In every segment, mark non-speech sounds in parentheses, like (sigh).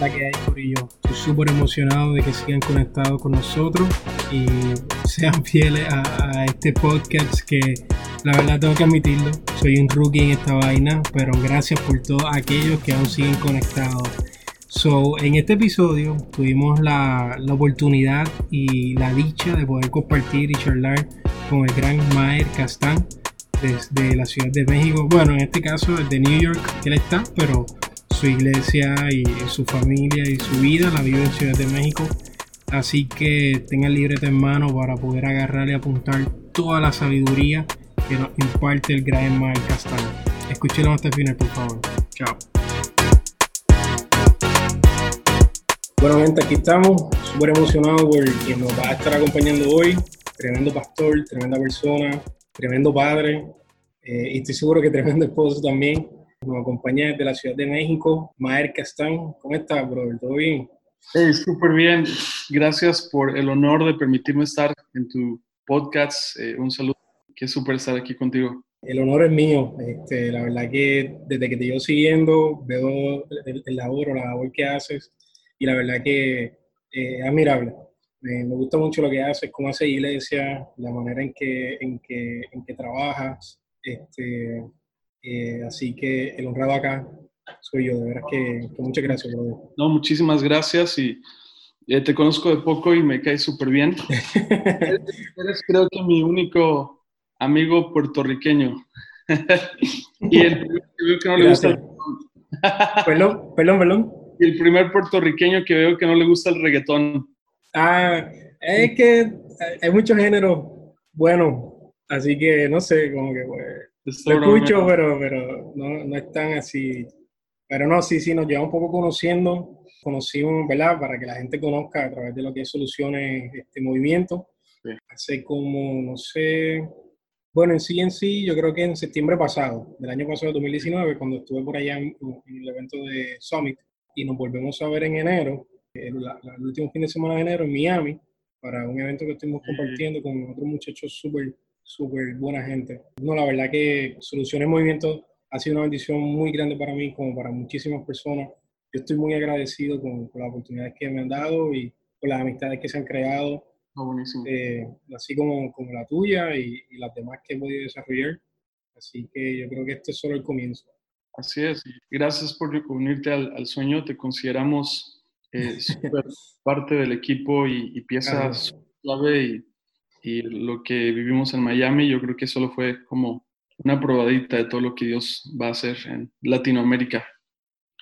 la que hay, Corillo. Estoy súper emocionado de que sigan conectados con nosotros y sean (laughs) fieles a, este podcast que la verdad tengo que admitirlo, soy un rookie en esta vaina, pero gracias por todos aquellos que aún siguen conectados. So, en este episodio tuvimos la, la oportunidad y la dicha de poder compartir y charlar con el gran Maer Castán desde la Ciudad de México. Bueno, en este caso de New York, él está, pero su iglesia y su familia y su vida la vive en Ciudad de México. Así que tengan libreta en mano para poder agarrar y apuntar toda la sabiduría que nos imparte el gran Mike Castaño. Escúchenlo hasta el final, por favor. Chao. Bueno, gente, aquí estamos, súper emocionados por quien nos va a estar acompañando hoy. Tremendo pastor, tremenda persona, tremendo padre, eh, y estoy seguro que tremendo esposo también. Nos acompaña desde la Ciudad de México, Maer Castán. ¿Cómo estás, brother? ¿Todo bien? Hey, súper bien. Gracias por el honor de permitirme estar en tu podcast. Eh, un saludo. Qué súper estar aquí contigo. El honor es mío. Este, la verdad que desde que te llevo siguiendo, veo el, labor o la labor que haces y la verdad que eh, es admirable. me gusta mucho lo que haces, cómo haces iglesia, la manera en que, en que, en que trabajas. Este, eh, así que el honrado acá soy yo, de verdad que, muchas gracias, brother. No, muchísimas gracias y eh, te conozco de poco y me cae súper bien. (laughs) eres, creo que mi único amigo puertorriqueño. (laughs) y el que veo que no le gusta el Perdón, perdón, perdón. Y el primer puertorriqueño que veo que no le gusta el reggaetón. Ah, es que hay muchos géneros buenos, así que no sé, como que pues, lo escucho, pero, pero no, no es tan así. Pero no, sí, sí, nos lleva un poco conociendo, conocimos, ¿verdad? Para que la gente conozca a través de lo que es Soluciones este movimiento. Hace como, no sé, bueno, en sí, en sí, yo creo que en septiembre pasado, del año pasado, 2019, cuando estuve por allá en, el evento de Summit, y nos volvemos a ver en enero, el, el, último fin de semana de enero en Miami, para un evento que estuvimos compartiendo con otros muchachos súper súper buena gente. No, la verdad que Soluciones Movimiento ha sido una bendición muy grande para mí, como para muchísimas personas. Yo estoy muy agradecido con, con las oportunidades que me han dado y con las amistades que se han creado, oh, eh, así como, como la tuya y, y, las demás que he podido desarrollar. Así que yo creo que este es solo el comienzo. Así es. Gracias por unirte al, al sueño. Te consideramos eh, (laughs) parte del equipo y, y pieza clave y y lo que vivimos en Miami, yo creo que solo fue como una probadita de todo lo que Dios va a hacer en Latinoamérica.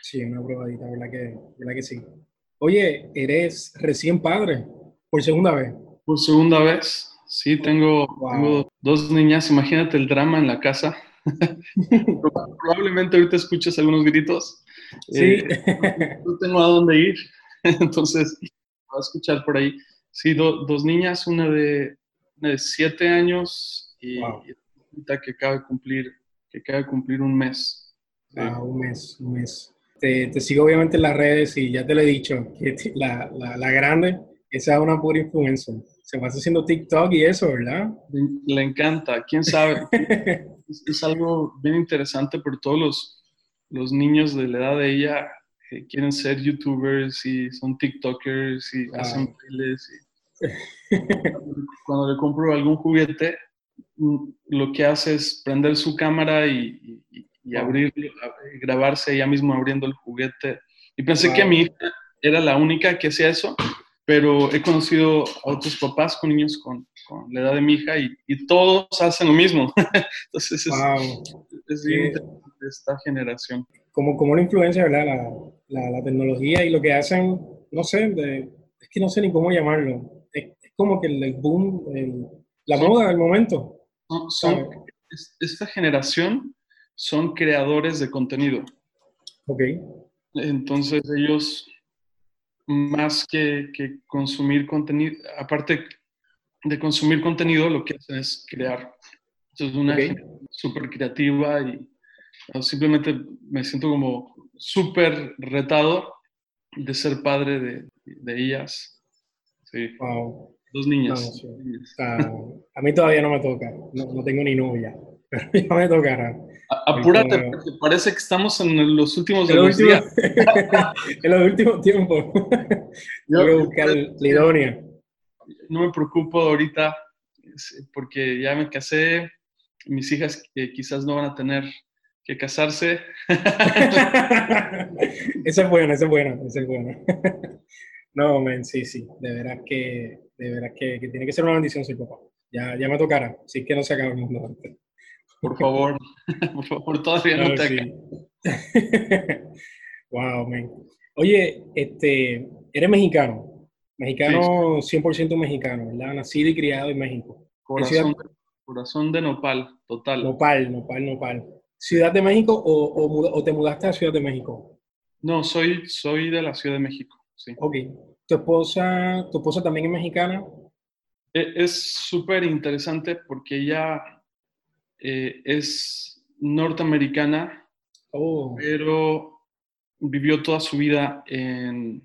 Sí, una probadita, ¿verdad que, verdad que sí? Oye, eres recién padre, por segunda vez. Por segunda vez, sí, tengo, dos niñas, imagínate el drama en la casa. (laughs) Probablemente ahorita escuchas algunos gritos. Sí. Eh, no tengo a dónde ir, (laughs) entonces voy a escuchar por ahí. Sí, dos niñas, una de de siete años y, que acaba de cumplir, que acaba de cumplir un mes. Ah, un mes, un mes. Te, te, sigo obviamente en las redes y ya te lo he dicho, que la, la, la grande, esa es una pura influencer. Se va haciendo TikTok y eso, ¿verdad? Le encanta, quién sabe. (laughs) es, algo bien interesante por todos los, los niños de la edad de ella que quieren ser youtubers y son TikTokers y hacen bailes. Y (laughs) cuando le compro algún juguete, mm, lo que hace es prender su cámara y, abrir, grabarse ella mismo abriendo el juguete. Y pensé que mi hija era la única que hacía eso, pero he conocido a otros papás con niños con, la edad de mi hija y, todos hacen lo mismo. (laughs) Entonces es, es esta generación. Como, como una influencia, ¿verdad? La, la, tecnología y lo que hacen, no sé, es que no sé ni cómo llamarlo como que el, boom, la moda del momento. son, esta generación son creadores de contenido. Ok. Entonces ellos, más que, que consumir contenido, aparte de consumir contenido, lo que hacen es crear. es una súper creativa y simplemente me siento como súper retado de ser padre de, de ellas. Sí. Wow. Dos niñas. a mí todavía no me toca, no, tengo ni novia. (laughs) pero ya me tocará. Apúrate, porque parece que estamos en los últimos de los días. (laughs) en los últimos tiempos. Yo, Voy a buscar Lidonia. No me preocupo ahorita porque ya me casé. Mis hijas que quizás no van a tener que casarse. (laughs) esa es buena, esa es buena, esa es buena. No, men, sí, sí. De veras que, de veras que, que tiene que ser una bendición ser papá. Ya, ya me tocará. Sí que no se acaba el mundo antes. Por favor, (laughs) por favor, todavía no te (laughs) wow, man. Oye, este, eres mexicano. Mexicano, 100% mexicano, ¿verdad? Nacido y criado en México. Corazón, corazón de nopal, total. Nopal, nopal, nopal. ¿Ciudad de México o, o, te mudaste a Ciudad de México? No, soy, soy de la Ciudad de México, sí. Ok. ¿Tu esposa, tu esposa también es mexicana? E, es súper interesante porque ella eh, es norteamericana, oh. pero vivió toda su vida en,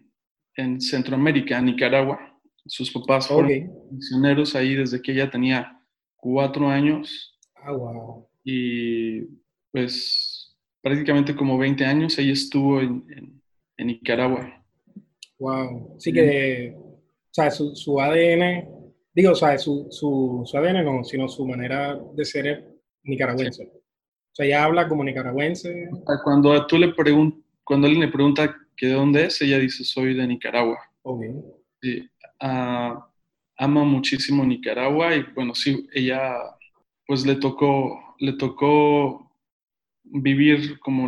en Centroamérica, en Nicaragua. Sus papás fueron misioneros ahí desde que ella tenía cuatro años. Ah, wow. Y pues prácticamente como 20 años ella estuvo en, en, Nicaragua. Wow. Sí que, o sea, su, su ADN, digo, o sea, su, su, su ADN no, sino su manera de ser nicaragüense. O sea, ella habla como nicaragüense. Cuando tú le pregun cuando alguien le pregunta que de dónde es, ella dice soy de Nicaragua. Okay. Sí. Ama muchísimo Nicaragua y bueno, sí, ella pues le tocó, le tocó vivir como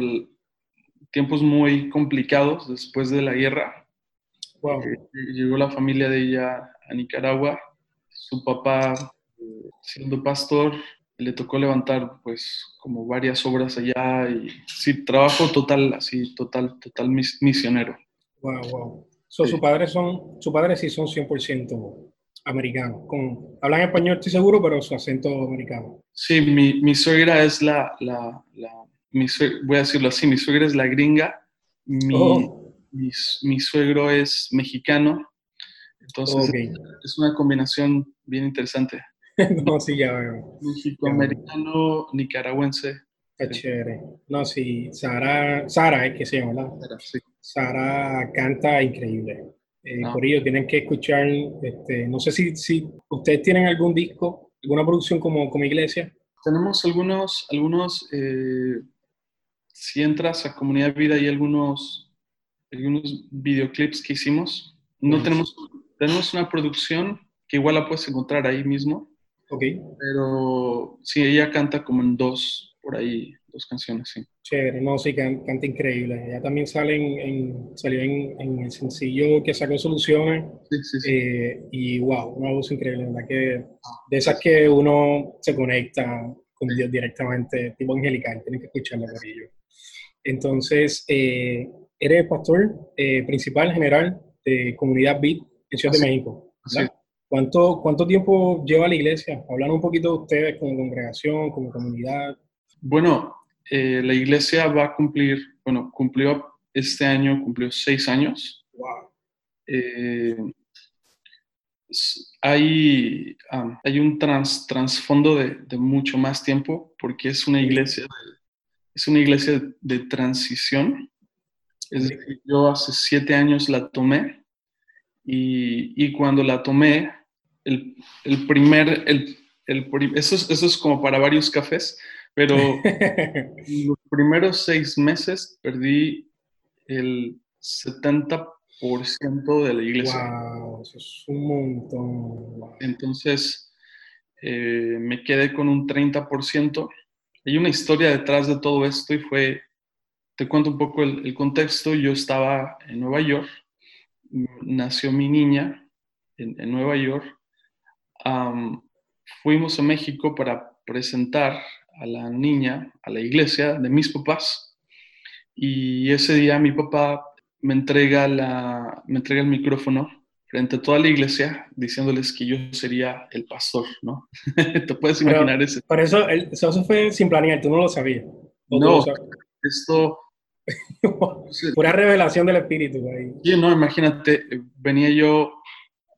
tiempos muy complicados después de la guerra. Wow. Llegó la familia de ella a Nicaragua, su papá eh, siendo pastor le tocó levantar pues como varias obras allá y sí, trabajo total, así, total, total misionero. Wow, wow. So, Sus padres son, sus padres sí son 100% americanos. Con, hablan español, estoy seguro, pero su acento americano. Sí, mi, mi suegra es la, la, la mi voy a decirlo así, mi suegra es la gringa, mi, oh. Mi, suegro es mexicano, entonces es una combinación bien interesante. (laughs) no, sí, ya veo. México-americano, nicaragüense. Qué chévere. No, sí, Sara, Sara es que se llama. Sara, sí. Sara canta increíble. Eh, Por ello, tienen que escuchar, este, no sé si, si ustedes tienen algún disco, alguna producción como, como iglesia. Tenemos algunos, algunos eh, si entras a Comunidad Vida, hay algunos, algunos videoclips que hicimos. No tenemos, tenemos una producción que igual la puedes encontrar ahí mismo, Ok. Pero sí, ella canta como en dos, por ahí, dos canciones, sí. Chévere, no, sí, canta increíble. Ella también sale en, salió en, el sencillo que sacó Soluciones. Sí, sí, sí. Eh, y wow, una voz increíble, ¿verdad? Que de esas que uno se conecta con Dios directamente, tipo angelical, tiene que escucharla por ello. Entonces, eh, eres pastor eh, principal general de Comunidad Beat en Ciudad de México. ¿Cuánto, ¿Cuánto tiempo lleva la iglesia? Hablan un poquito de ustedes como congregación, como comunidad. Bueno, eh, la iglesia va a cumplir, bueno, cumplió este año, cumplió seis años. Wow. Eh, hay, hay un trans, trasfondo de, de, mucho más tiempo porque es una iglesia es una iglesia de, transición. Es decir, yo hace siete años la tomé y, y cuando la tomé, el, el primer, el, el, eso, es, eso es como para varios cafés, pero (laughs) los primeros seis meses perdí el 70% de la iglesia. ¡Wow! Eso es un montón. Entonces, eh, me quedé con un 30%. Hay una historia detrás de todo esto y fue, te cuento un poco el, el contexto. Yo estaba en Nueva York nació mi niña en, Nueva York, fuimos a México para presentar a la niña a la iglesia de mis papás y ese día mi papá me entrega, la, me entrega el micrófono frente a toda la iglesia diciéndoles que yo sería el pastor, ¿no? (laughs) Te puedes imaginar eso. Por eso, eso fue sin planear, tú no lo sabías. No, esto (laughs) Pura revelación del espíritu. Sí, no, imagínate, venía yo,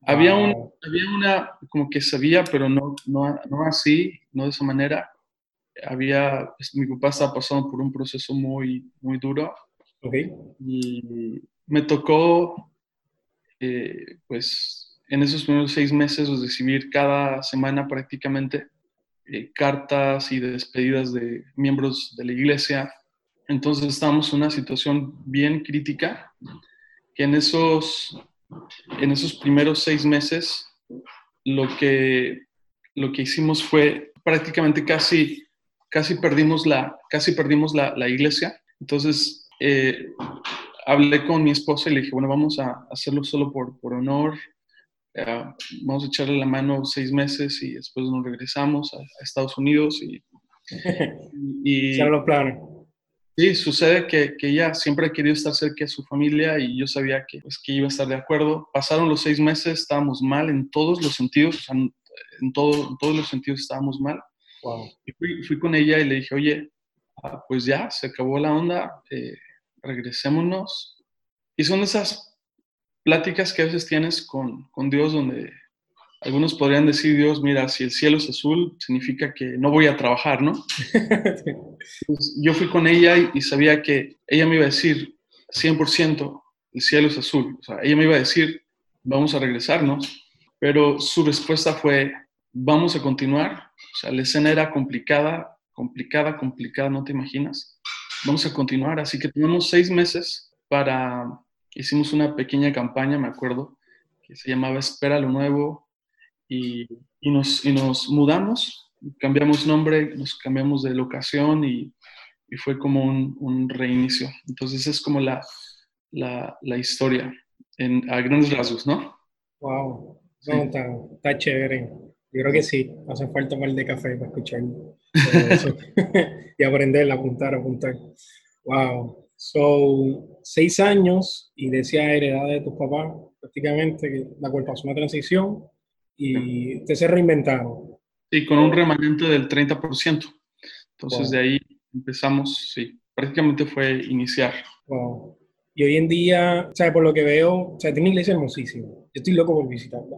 había, un, había una, como que sabía, pero no, no, no así, no de esa manera. había, pues, mi papá estaba pasando por un proceso muy, muy duro. Okay. Y me tocó, eh, pues, en esos primeros seis meses, recibir cada semana prácticamente eh, cartas y despedidas de miembros de la iglesia. Entonces estábamos en una situación bien crítica, que en esos, en esos primeros seis meses lo que, lo que hicimos fue prácticamente casi, casi perdimos la, casi perdimos la, la iglesia. Entonces eh, hablé con mi esposa y le dije, bueno, vamos a hacerlo solo por, por honor, vamos a echarle la mano seis meses y después nos regresamos a, Estados Unidos y... (laughs) y los planes. Sí, sucede que, que, ella siempre ha querido estar cerca de su familia y yo sabía que, pues, que iba a estar de acuerdo. Pasaron los seis meses, estábamos mal en todos los sentidos, en, todo, en todos los sentidos estábamos mal. Y fui, fui, con ella y le dije, oye, ah, pues ya, se acabó la onda, eh, regresémonos. Y son esas pláticas que a veces tienes con, con Dios donde algunos podrían decir, Dios, mira, si el cielo es azul, significa que no voy a trabajar, ¿no? (laughs) Pues, yo fui con ella y, sabía que ella me iba a decir 100%, el cielo es azul. O sea, ella me iba a decir, vamos a regresarnos, pero su respuesta fue, vamos a continuar. O sea, la escena era complicada, complicada, complicada, no te imaginas. Vamos a continuar, así que tenemos seis meses para hicimos una pequeña campaña, me acuerdo, que se llamaba Espera lo Nuevo y, y, nos, y nos mudamos, cambiamos nombre, nos cambiamos de locación y, y fue como un, un, reinicio. Entonces es como la, la, la historia en, a grandes rasgos, ¿no? Wow, no, está, está, chévere. Yo creo que sí, hace falta un par de café para escuchar eso (laughs) y aprender, apuntar, apuntar. Wow. So, seis años y de esa heredad de tus papás, prácticamente, la cual pasó una transición y te se reinventaron. Sí, con un remanente del 30%. Entonces, de ahí empezamos, sí, prácticamente fue iniciar. Wow. Y hoy en día, sea, por lo que veo, sea, tiene una iglesia hermosísima. Yo estoy loco por visitarla.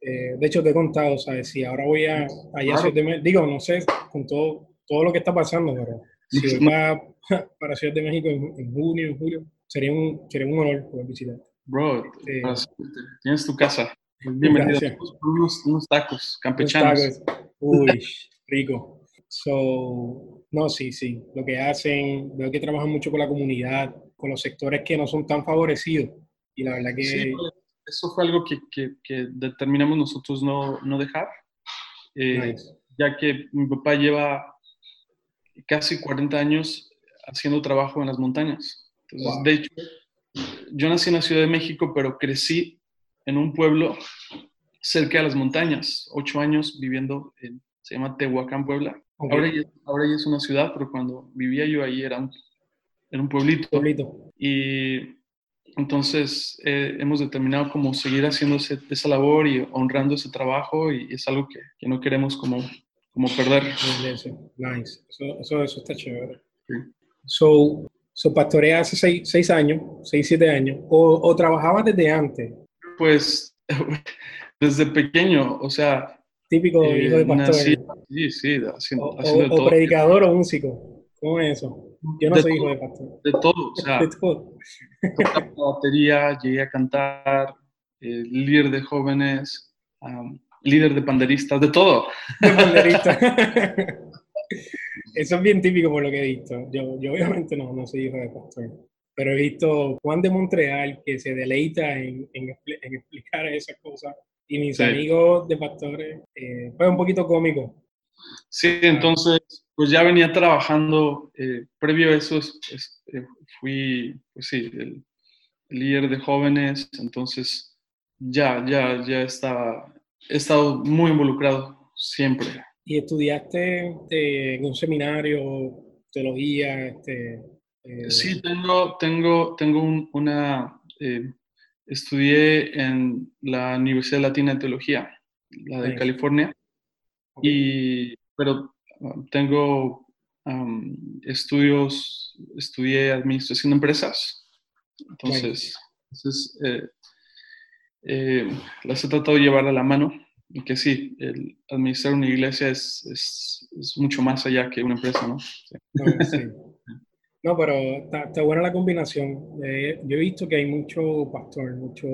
Eh, de hecho, te he contado, ¿sabes? Si ahora voy a, allá, digo, no sé, con todo, todo lo que está pasando, pero si voy (laughs) para Ciudad de México en, junio, en julio, sería un, sería un honor poder visitar. Bro, eh, tienes tu casa. Bienvenido. Unos, unos, tacos campechanos. Unos tacos. Uy, (laughs) rico. So, no, sí, sí. Lo que hacen, veo que trabajan mucho con la comunidad, con los sectores que no son tan favorecidos. Y la verdad que... Sí, eso fue algo que, que, que determinamos nosotros no, no dejar. Eh, Ya que mi papá lleva casi 40 años haciendo trabajo en las montañas. De hecho, yo nací en la Ciudad de México, pero crecí en un pueblo cerca de las montañas, ocho años viviendo en, se llama Tehuacán, Puebla. Ahora, ya, ahora ya es una ciudad, pero cuando vivía yo ahí era un, era un pueblito. pueblito. Y entonces eh, hemos determinado como seguir haciendo esa labor y honrando ese trabajo y es algo que, que no queremos como, como perder. Nice, eso, eso, eso está chévere. Sí. So, so pastorea hace seis, seis, años, seis, siete años, o, o trabajabas desde antes? Pues (laughs) desde pequeño, o sea. Típico eh, hijo de pastor. sí, sí, haciendo, o, haciendo o, o predicador o músico. ¿Cómo es eso? Yo no soy hijo de pastor. De todo, o sea. (laughs) de todo. la batería, llegué a cantar, eh, líder de jóvenes, um, líder de panderistas, de todo. De panderistas. (laughs) Eso es bien típico por lo que he visto. Yo, yo obviamente no, no soy hijo de pastor, pero he visto Juan de Montreal que se deleita en, en, explicar esas cosas y mis amigos de pastores, eh, fue un poquito cómico. Sí, entonces, pues ya venía trabajando, eh, previo a eso eh, fui, pues sí, el, líder de jóvenes, entonces ya, ya, ya estaba, he estado muy involucrado siempre ¿Y estudiaste este, en un seminario, teología? Este, eh? Sí, tengo, tengo, tengo una... Eh, estudié en la Universidad Latina de Teología, la de California, y, pero um, tengo um, estudios, estudié administración de empresas, entonces, entonces eh, las he tratado de llevar a la mano que sí, el administrar una iglesia es, es, es, mucho más allá que una empresa, ¿no? Sí. No, pero está, buena la combinación. Eh, yo he visto que hay mucho pastor, mucho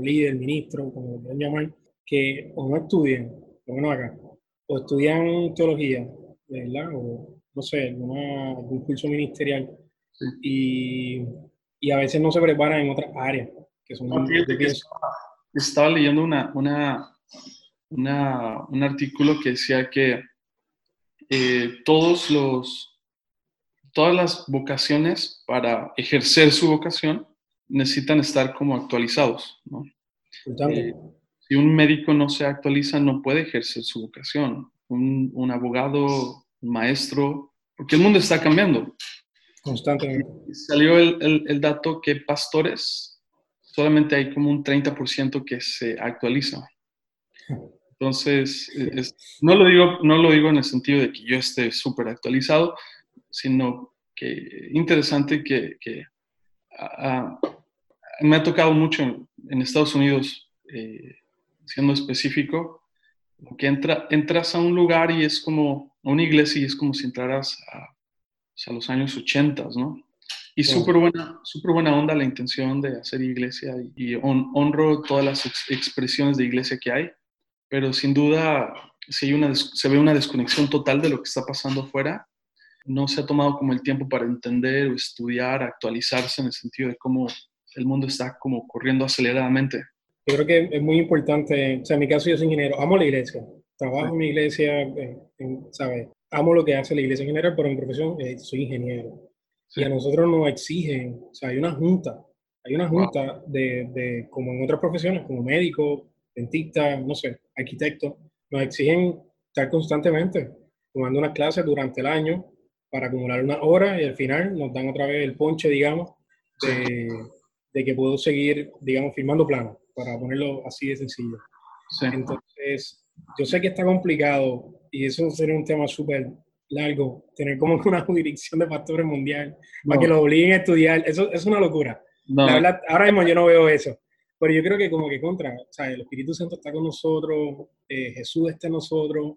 líder, ministro, como lo quieran llamar, que o no estudian, o no acá, o estudian teología, ¿verdad? O no sé, algún curso ministerial. Y, y, a veces no se preparan en otras áreas, que son no, estaba, leyendo una, una, una, un artículo que decía que eh, todos los todas las vocaciones para ejercer su vocación necesitan estar como actualizados. ¿no? Eh, si un médico no se actualiza, no puede ejercer su vocación. Un, un abogado, un maestro, porque el mundo está cambiando. Constantemente. Salió el, el, dato que pastores, solamente hay como un 30% que se actualiza. Entonces, no, lo digo, no lo digo en el sentido de que yo esté súper actualizado, sino que interesante que, que me ha tocado mucho en, Estados Unidos, eh, siendo específico, que entra, entras a un lugar y es como, a una iglesia y es como si entraras a, a los años 80, ¿no? Y súper buena, super buena onda la intención de hacer iglesia y, honro todas las expresiones de iglesia que hay, pero sin duda si hay una, se ve una desconexión total de lo que está pasando afuera no se ha tomado como el tiempo para entender o estudiar, actualizarse en el sentido de cómo el mundo está como corriendo aceleradamente. Yo creo que es muy importante, o sea, en mi caso yo soy ingeniero, amo la iglesia, trabajo en mi iglesia, ¿sabes? Amo lo que hace la iglesia en general, pero en profesión eh, soy ingeniero. Y a nosotros nos exigen, o sea, hay una junta, hay una junta de, de, como en otras profesiones, como médico, dentista, no sé, arquitecto, nos exigen estar constantemente tomando unas clases durante el año para acumular una hora y al final nos dan otra vez el ponche, digamos, de, de que puedo seguir, digamos, firmando planos, para ponerlo así de sencillo. Entonces, yo sé que está complicado y eso sería un tema súper largo, tener como una (laughs) jurisdicción de pastores mundial para que lo obliguen a estudiar, eso es una locura. La verdad, ahora mismo yo no veo eso, pero yo creo que como que contra, o sea, el Espíritu Santo está con nosotros, eh, Jesús está en nosotros,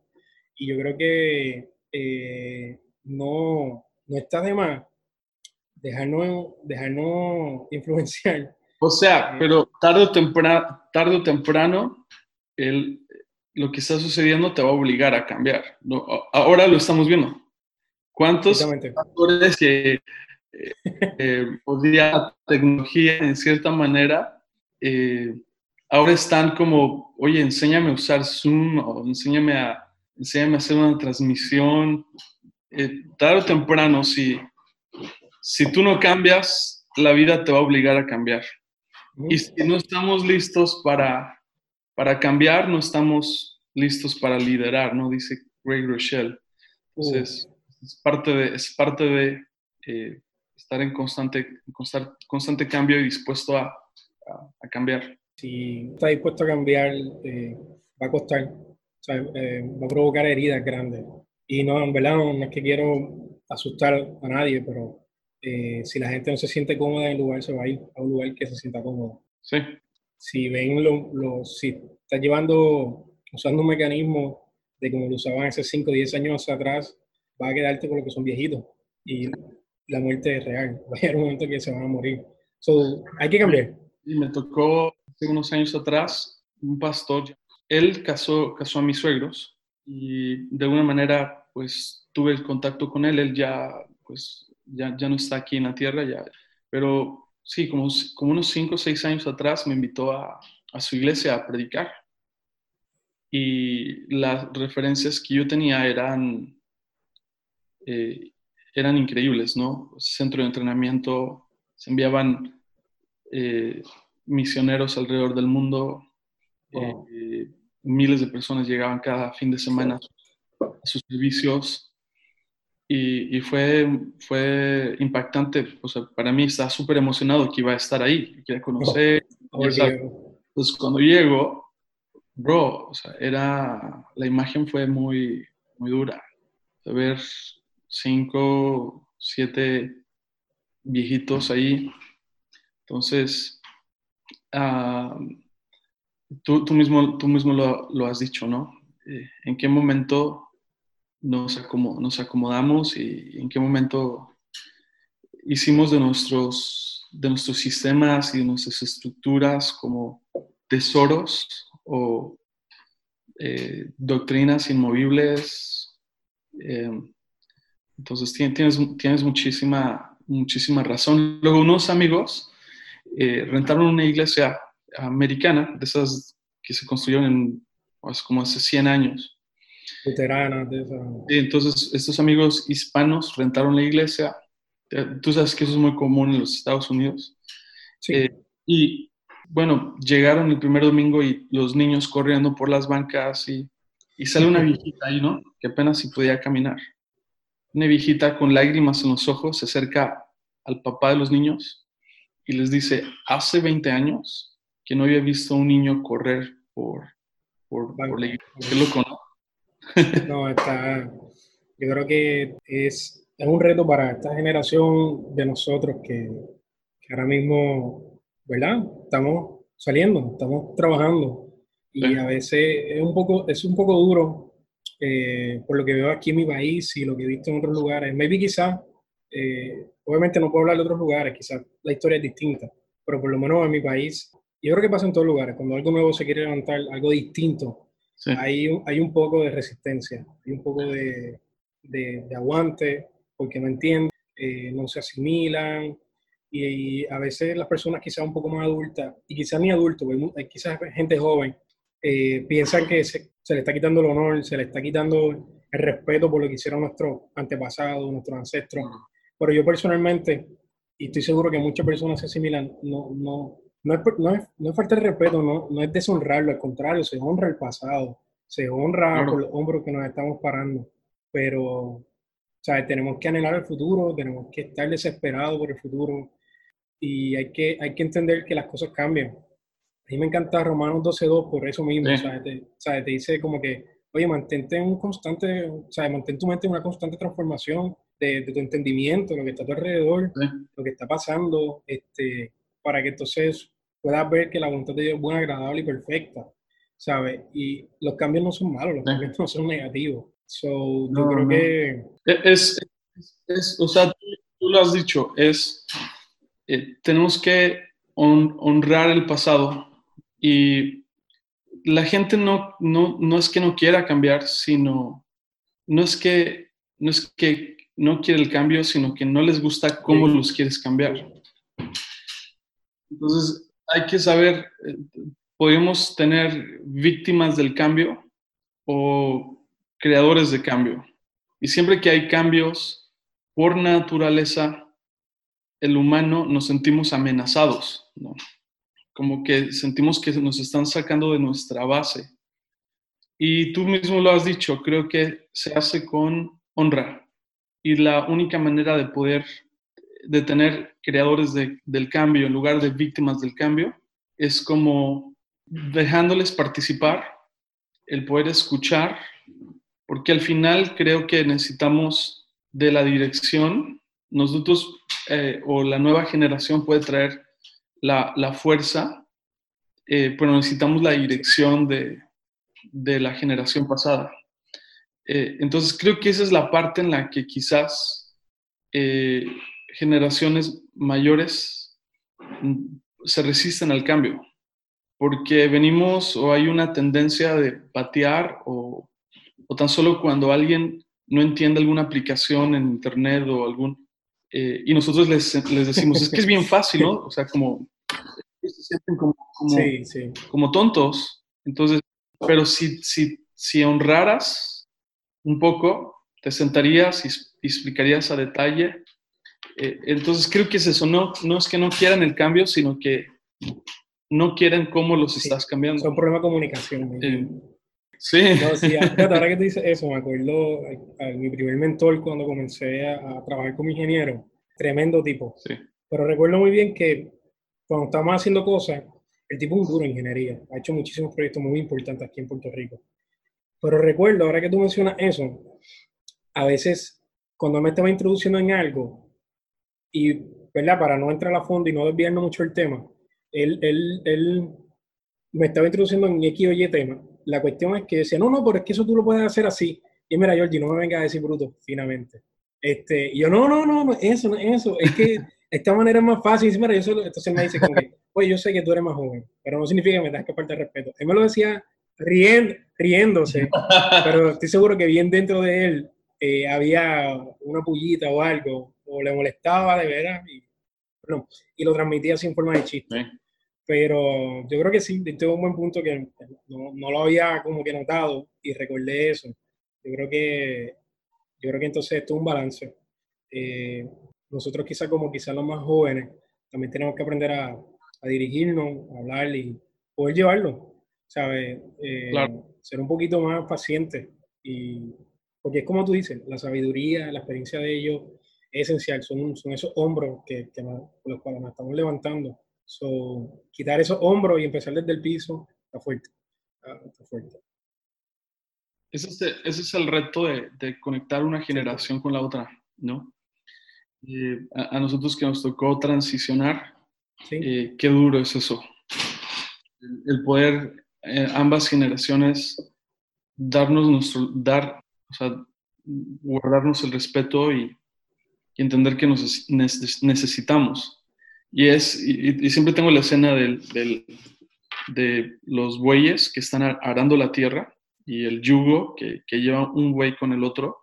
y yo creo que eh, no, no está de más dejarnos, dejarnos influenciar. O sea, eh, pero tarde o temprano, tarde o temprano el, lo que está sucediendo te va a obligar a cambiar. ahora lo estamos viendo. ¿Cuántos factores que eh, eh, (laughs) podría tecnología en cierta manera eh, ahora están como, oye, enséñame a usar Zoom o enséñame a, enséñame a hacer una transmisión eh, tarde o temprano, si, si tú no cambias, la vida te va a obligar a cambiar. Y si no estamos listos para, para cambiar, no estamos listos para liderar, ¿no? Dice Greg Rochelle. Entonces, es parte de, es parte de eh, estar en constante, constante, constante, cambio y dispuesto a, a, cambiar. Si está dispuesto a cambiar, eh, va a costar, va a provocar heridas grandes. Y no, en verdad no, es que quiero asustar a nadie, pero eh, si la gente no se siente cómoda en el lugar, se va a ir a un lugar que se sienta cómodo. Sí. Si ven lo, lo si estás llevando, usando un mecanismo de como lo usaban hace 5 o 10 años atrás, va a quedarte con lo que son viejitos. Y la muerte es real. (laughs) Va a llegar un momento que se van a morir. So, hay que cambiar. Y me tocó hace unos años atrás un pastor, él casó, casó a mis suegros y de alguna manera pues tuve el contacto con él, él ya, pues, ya, ya no está aquí en la tierra, ya, pero sí, como, como unos cinco o seis años atrás me invitó a, a su iglesia a predicar. Y las referencias que yo tenía eran, eh, eran increíbles, ¿no? Centro de entrenamiento, se enviaban eh, misioneros alrededor del mundo, eh, miles de personas llegaban cada fin de semana sus servicios y, y, fue, fue impactante. O sea, para mí estaba súper emocionado que iba a estar ahí, que conocer. (laughs) Oh, Entonces, cuando llego, bro, o sea, era, la imagen fue muy, muy dura. De ver cinco, siete viejitos ahí. Entonces, uh, tú, tú, mismo, tú mismo lo, lo has dicho, ¿no? Eh, ¿En qué momento nos, acomodamos y en qué momento hicimos de nuestros, de nuestros sistemas y de nuestras estructuras como tesoros o eh, doctrinas inmovibles. Eh, entonces tienes, tienes muchísima, muchísima razón. Luego unos amigos eh, rentaron una iglesia americana, de esas que se construyeron en, pues, como hace 100 años. De esas. entonces estos amigos hispanos rentaron la iglesia. Tú sabes que eso es muy común en los Estados Unidos. Sí. y bueno, llegaron el primer domingo y los niños corriendo por las bancas y, y sale una viejita ahí, ¿no? Que apenas si podía caminar. Una viejita con lágrimas en los ojos se acerca al papá de los niños y les dice, hace 20 años que no había visto a un niño correr por, por, por la iglesia. Qué loco, ¿no? No, está, yo creo que es, es un reto para esta generación de nosotros que, que ahora mismo ¿verdad? Estamos saliendo, estamos trabajando y a veces es un poco, es un poco duro eh, por lo que veo aquí en mi país y lo que he visto en otros lugares. Maybe quizás, eh, obviamente no puedo hablar de otros lugares, quizás la historia es distinta, pero por lo menos en mi país, yo creo que pasa en todos lugares, cuando algo nuevo se quiere levantar, algo distinto, hay, hay un poco de resistencia, hay un poco de, de, aguante, porque no entienden, eh, no se asimilan, y, a veces las personas quizás un poco más adultas, y quizás ni adultos, quizás gente joven, eh, piensan que se, se, le está quitando el honor, se le está quitando el respeto por lo que hicieron nuestros antepasados, nuestros ancestros. Pero yo personalmente, y estoy seguro que muchas personas se asimilan, no, no, no, es, no, es, no es falta de respeto, no, no es deshonrarlo, al contrario, se honra el pasado, se honra por los hombros que nos estamos parando. Pero, sea, tenemos que anhelar el futuro, tenemos que estar desesperados por el futuro, y hay que, hay que entender que las cosas cambian. A mí me encanta Romanos 12.2 por eso mismo, o sea, te, te, dice como que, oye, mantente un constante, o sea, mantén tu mente en una constante transformación de, de tu entendimiento, lo que está a tu alrededor, lo que está pasando, este, para que entonces puedas ver que la voluntad de Dios es buena, agradable y perfecta, ¿sabes? Y los cambios no son malos, los cambios no son negativos. So, yo creo que... E, es, es, o sea, tú lo has dicho, es eh, tenemos que honrar el pasado y la gente no, no, no, es que no quiera cambiar, sino no es que no es que no quiere el cambio, sino que no les gusta cómo los quieres cambiar. Entonces, hay que saber, eh, podemos tener víctimas del cambio o creadores de cambio. Y siempre que hay cambios, por naturaleza, el humano nos sentimos amenazados, ¿no? Como que sentimos que nos están sacando de nuestra base. Y tú mismo lo has dicho, creo que se hace con honra. Y la única manera de poder, de tener creadores del cambio en lugar de víctimas del cambio, es como dejándoles participar, el poder escuchar, porque al final creo que necesitamos de la dirección nosotros eh, o la nueva generación puede traer la, la fuerza, eh, pero necesitamos la dirección de, de la generación pasada. Eh, entonces creo que esa es la parte en la que quizás generaciones mayores mm, se resisten al cambio, porque venimos o hay una tendencia de patear o, o tan solo cuando alguien no entiende alguna aplicación en internet o algún eh, y nosotros les, les, decimos, es que es bien fácil, ¿no? O sea, como se sienten como, como, sí, sí. como tontos. Entonces, pero si, si, si honraras un poco, te sentarías y, explicarías a detalle. Eh, entonces, creo que es eso, no, no es que no quieran el cambio, sino que no quieren cómo los estás cambiando. Es un problema de comunicación. Eh, sí. No, sí, ahora que te dices eso, me acuerdo a, mi primer mentor cuando comencé a, a, trabajar como ingeniero, tremendo tipo. Sí. Pero recuerdo muy bien que cuando estábamos haciendo cosas, el tipo es un duro en ingeniería, ha hecho muchísimos proyectos muy importantes aquí en Puerto Rico. Pero recuerdo, ahora que tú mencionas eso, a veces cuando me estaba introduciendo en algo, y, ¿verdad? Para no entrar a fondo y no desviarnos mucho el tema, él, él, él me estaba introduciendo en X o Y tema. La cuestión es que decía, no, no, pero es que eso tú lo puedes hacer así. Y mira, Georgie, no me vengas a decir bruto, finalmente. Este, y yo, no, no, no, eso, no, eso, es que esta manera es más fácil. Y mira, yo solo, entonces me dice como que, oye, yo sé que tú eres más joven, pero no significa que me tengas que faltar respeto. Él me lo decía riendo, riéndose, pero estoy seguro que bien dentro de él eh, había una pullita o algo, o le molestaba de veras, y, y lo transmitía sin forma de chiste. Pero yo creo que sí, tengo un buen punto que no, no, lo había como que notado y recordé eso. Yo creo que, yo creo que entonces esto es un balance. Eh, nosotros quizás como quizás los más jóvenes, también tenemos que aprender a, a dirigirnos, a hablar y poder llevarlo, ¿sabes? Eh, ser un poquito más paciente y porque es como tú dices, la sabiduría, la experiencia de ellos es esencial, son, son esos hombros que, que los cuales nos estamos levantando. So, quitar esos hombros y empezar desde el piso está fuerte, está, fuerte. Ese es, el, ese es el reto de, de, conectar una generación con la otra, ¿no? Eh, a, a, nosotros que nos tocó transicionar, sí. eh, qué duro es eso. El, el poder, eh, ambas generaciones, darnos nuestro, dar o sea, guardarnos el respeto y, y entender que nos necesitamos. Y, es, y, y, siempre tengo la escena del, del, de los bueyes que están arando la tierra y el yugo que, que lleva un buey con el otro.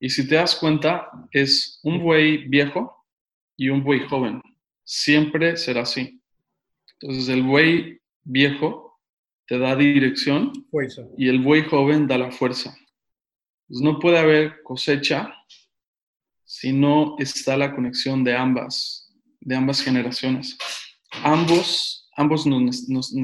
Y si te das cuenta, es un buey viejo y un buey joven. Siempre será así. Entonces el buey viejo te da dirección fuerza. y el buey joven da la fuerza. Pues no puede haber cosecha si no está la conexión de ambas, de ambas generaciones. Ambos, ambos nos, nos,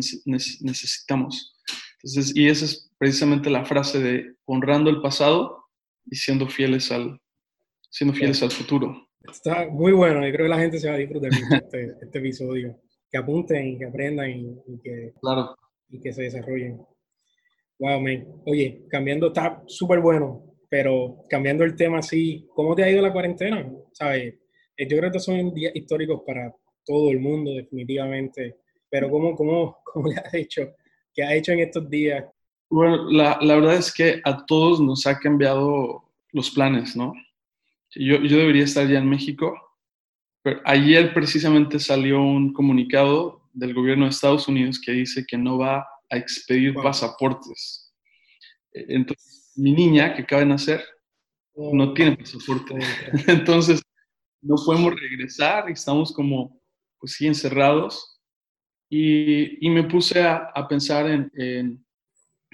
necesitamos. Entonces, y esa es precisamente la frase de honrando el pasado y siendo fieles al, siendo fieles al futuro. Está muy bueno y creo que la gente se va a disfrutar este, este episodio. Que apunten, que aprendan y, y que, claro. y que se desarrollen. Wow, man. Oye, cambiando, está súper bueno, pero cambiando el tema así, ¿cómo te ha ido la cuarentena? ¿Sabes? Eh, yo creo que son días históricos para todo el mundo, definitivamente. Pero ¿cómo, cómo, (laughs) cómo le has hecho? ¿Qué ha hecho en estos días? Bueno, la, la, verdad es que a todos nos ha cambiado los planes, ¿no? Yo, yo debería estar ya en México, pero ayer precisamente salió un comunicado del gobierno de Estados Unidos que dice que no va a expedir wow. pasaportes. Entonces, mi niña que acaba de nacer oh, no tiene pasaporte. (laughs) Entonces, no podemos regresar y estamos como, pues sí, encerrados. Y, y me puse a, a pensar en, en,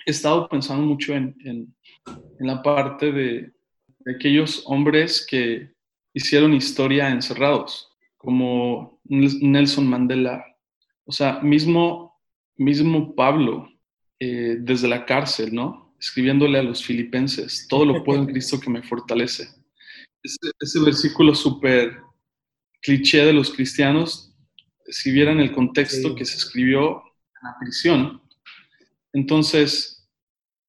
he estado pensando mucho en, en, en la parte de, de aquellos hombres que hicieron historia encerrados, como Nelson Mandela. O sea, mismo mismo Pablo, eh, desde la cárcel, ¿no? Escribiéndole a los filipenses, todo lo puedo en (laughs) Cristo que me fortalece. Ese, ese versículo súper cliché de los cristianos, si vieran el contexto sí. que se escribió en la prisión, entonces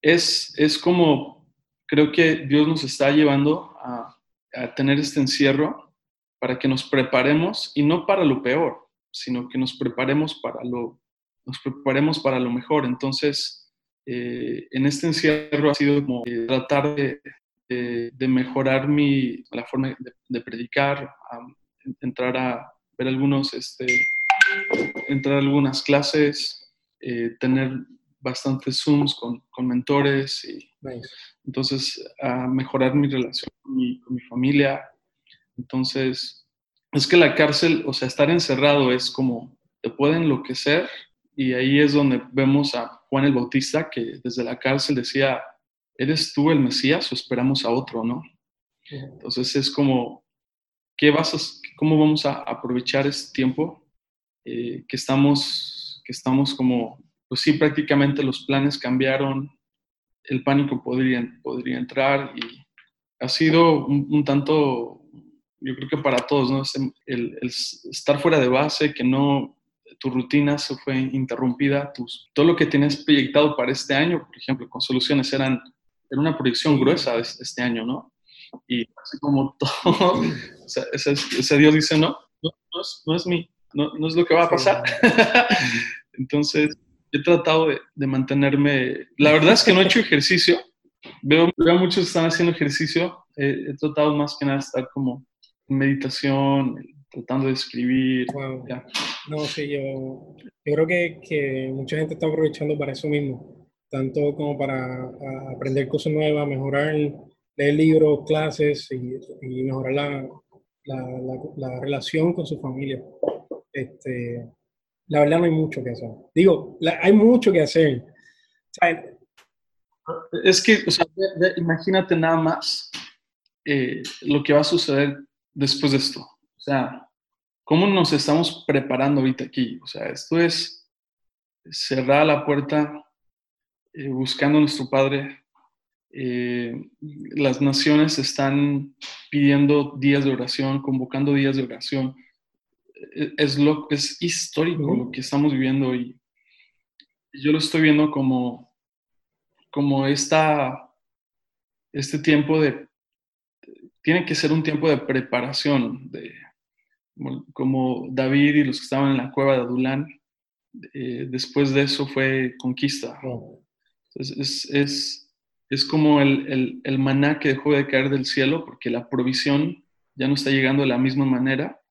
es, es como, creo que Dios nos está llevando a, a tener este encierro para que nos preparemos, y no para lo peor, sino que nos preparemos para lo nos preparemos para lo mejor. Entonces, eh, en este encierro ha sido como eh, tratar de, de, de, mejorar mi, la forma de, de predicar, entrar a ver algunos, este, entrar a algunas clases, eh, tener bastantes Zooms con, con mentores y nice. entonces a mejorar mi relación con mi, con mi familia. Entonces, es que la cárcel, o sea, estar encerrado es como, te puede enloquecer y ahí es donde vemos a Juan el Bautista que desde la cárcel decía, ¿eres tú el Mesías o esperamos a otro, no? Entonces es como, ¿qué vas a, ¿cómo vamos a aprovechar este tiempo eh, que, estamos, que estamos como, pues sí, prácticamente los planes cambiaron, el pánico podría, podría entrar y ha sido un, tanto, yo creo que para todos, ¿no? El, el estar fuera de base, que no, tu rutina se fue interrumpida, tus, todo lo que tenías proyectado para este año, por ejemplo, con soluciones eran, era una proyección gruesa de este año, ¿no? Y así como (laughs) todo, o sea, ese, ese, Dios dice, no, no, no, es, no es mi, no, no, es lo que va a pasar. (laughs) Entonces, he tratado de, mantenerme, la verdad es que no he hecho ejercicio, veo, veo muchos que están haciendo ejercicio, he tratado más que nada de estar como en meditación, tratando de escribir. No, sí, yo, yo creo que, que, mucha gente está aprovechando para eso mismo, tanto como para aprender cosas nuevas, mejorar, leer libros, clases y, mejorar la, la, la, relación con su familia. Este, la verdad no hay mucho que hacer. Digo, hay mucho que hacer. es que, imagínate nada más eh, lo que va a suceder después de esto. O sea, ¿cómo nos estamos preparando ahorita aquí? O sea, esto es cerrar la puerta, eh, buscando a nuestro Padre. Eh, las naciones están pidiendo días de oración, convocando días de oración. E, es, lo, es histórico lo que estamos viviendo y yo lo estoy viendo como, como esta, este tiempo de tiene que ser un tiempo de preparación, de, como David y los que estaban en la cueva de Adulán, eh, después de eso fue conquista. es, es, es, como el, el, maná que dejó de caer del cielo porque la provisión ya no está llegando de la misma manera.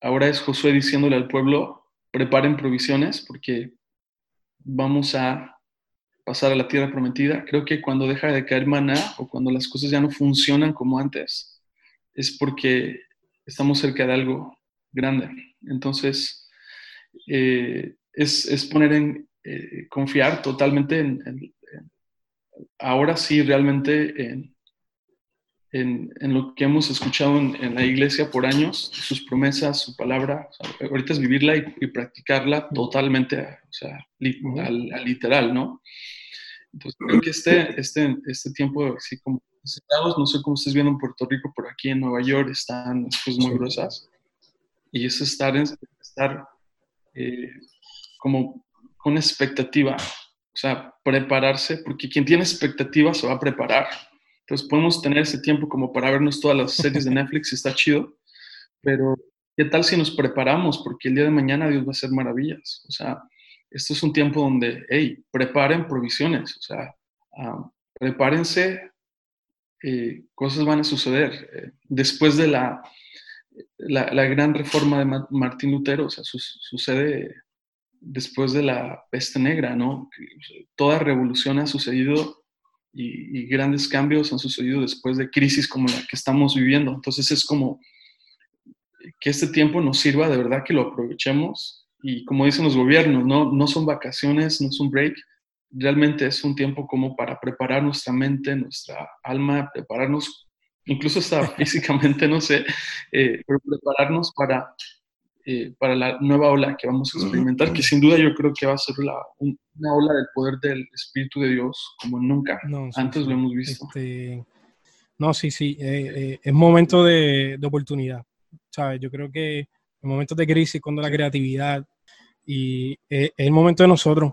Ahora es Josué diciéndole al pueblo, preparen provisiones porque vamos a pasar a la tierra prometida, creo que cuando deja de caer maná o cuando las cosas ya no funcionan como antes, es porque estamos cerca de algo grande. Entonces, eh, es, poner en, eh, confiar totalmente en, ahora sí, realmente en, en, lo que hemos escuchado en, la iglesia por años, sus promesas, su palabra. ahorita es vivirla y, practicarla totalmente, o sea, al, literal, ¿no? Entonces, creo que este, este, este tiempo, así como no sé cómo estés viendo en Puerto Rico, por aquí en Nueva York están pues, muy gruesas. Y es estar, estar eh, como con expectativa, o sea, prepararse, porque quien tiene expectativa se va a preparar. Entonces podemos tener ese tiempo como para vernos todas las series de Netflix y está chido, pero ¿qué tal si nos preparamos? Porque el día de mañana Dios va a hacer maravillas. O sea, esto es un tiempo donde, hey, preparen provisiones, o sea, ah, prepárense, eh, cosas van a suceder. Eh, después de la, la, gran reforma de Martín Lutero, o sea, sucede después de la peste negra, ¿no? Toda revolución ha sucedido y, y, grandes cambios han sucedido después de crisis como la que estamos viviendo. Entonces es como que este tiempo nos sirva de verdad que lo aprovechemos y como dicen los gobiernos, no, no son vacaciones, no es un break, realmente es un tiempo como para preparar nuestra mente, nuestra alma, prepararnos, incluso hasta (laughs) físicamente, no sé, eh, pero prepararnos para, eh, para la nueva ola que vamos a experimentar, que sin duda yo creo que va a ser la, una ola del poder del Espíritu de Dios como nunca antes lo hemos visto. Este, no, sí, sí, eh, es momento de, de oportunidad, ¿sabes? Yo creo que en momentos de crisis, cuando la creatividad, y es, el momento de nosotros,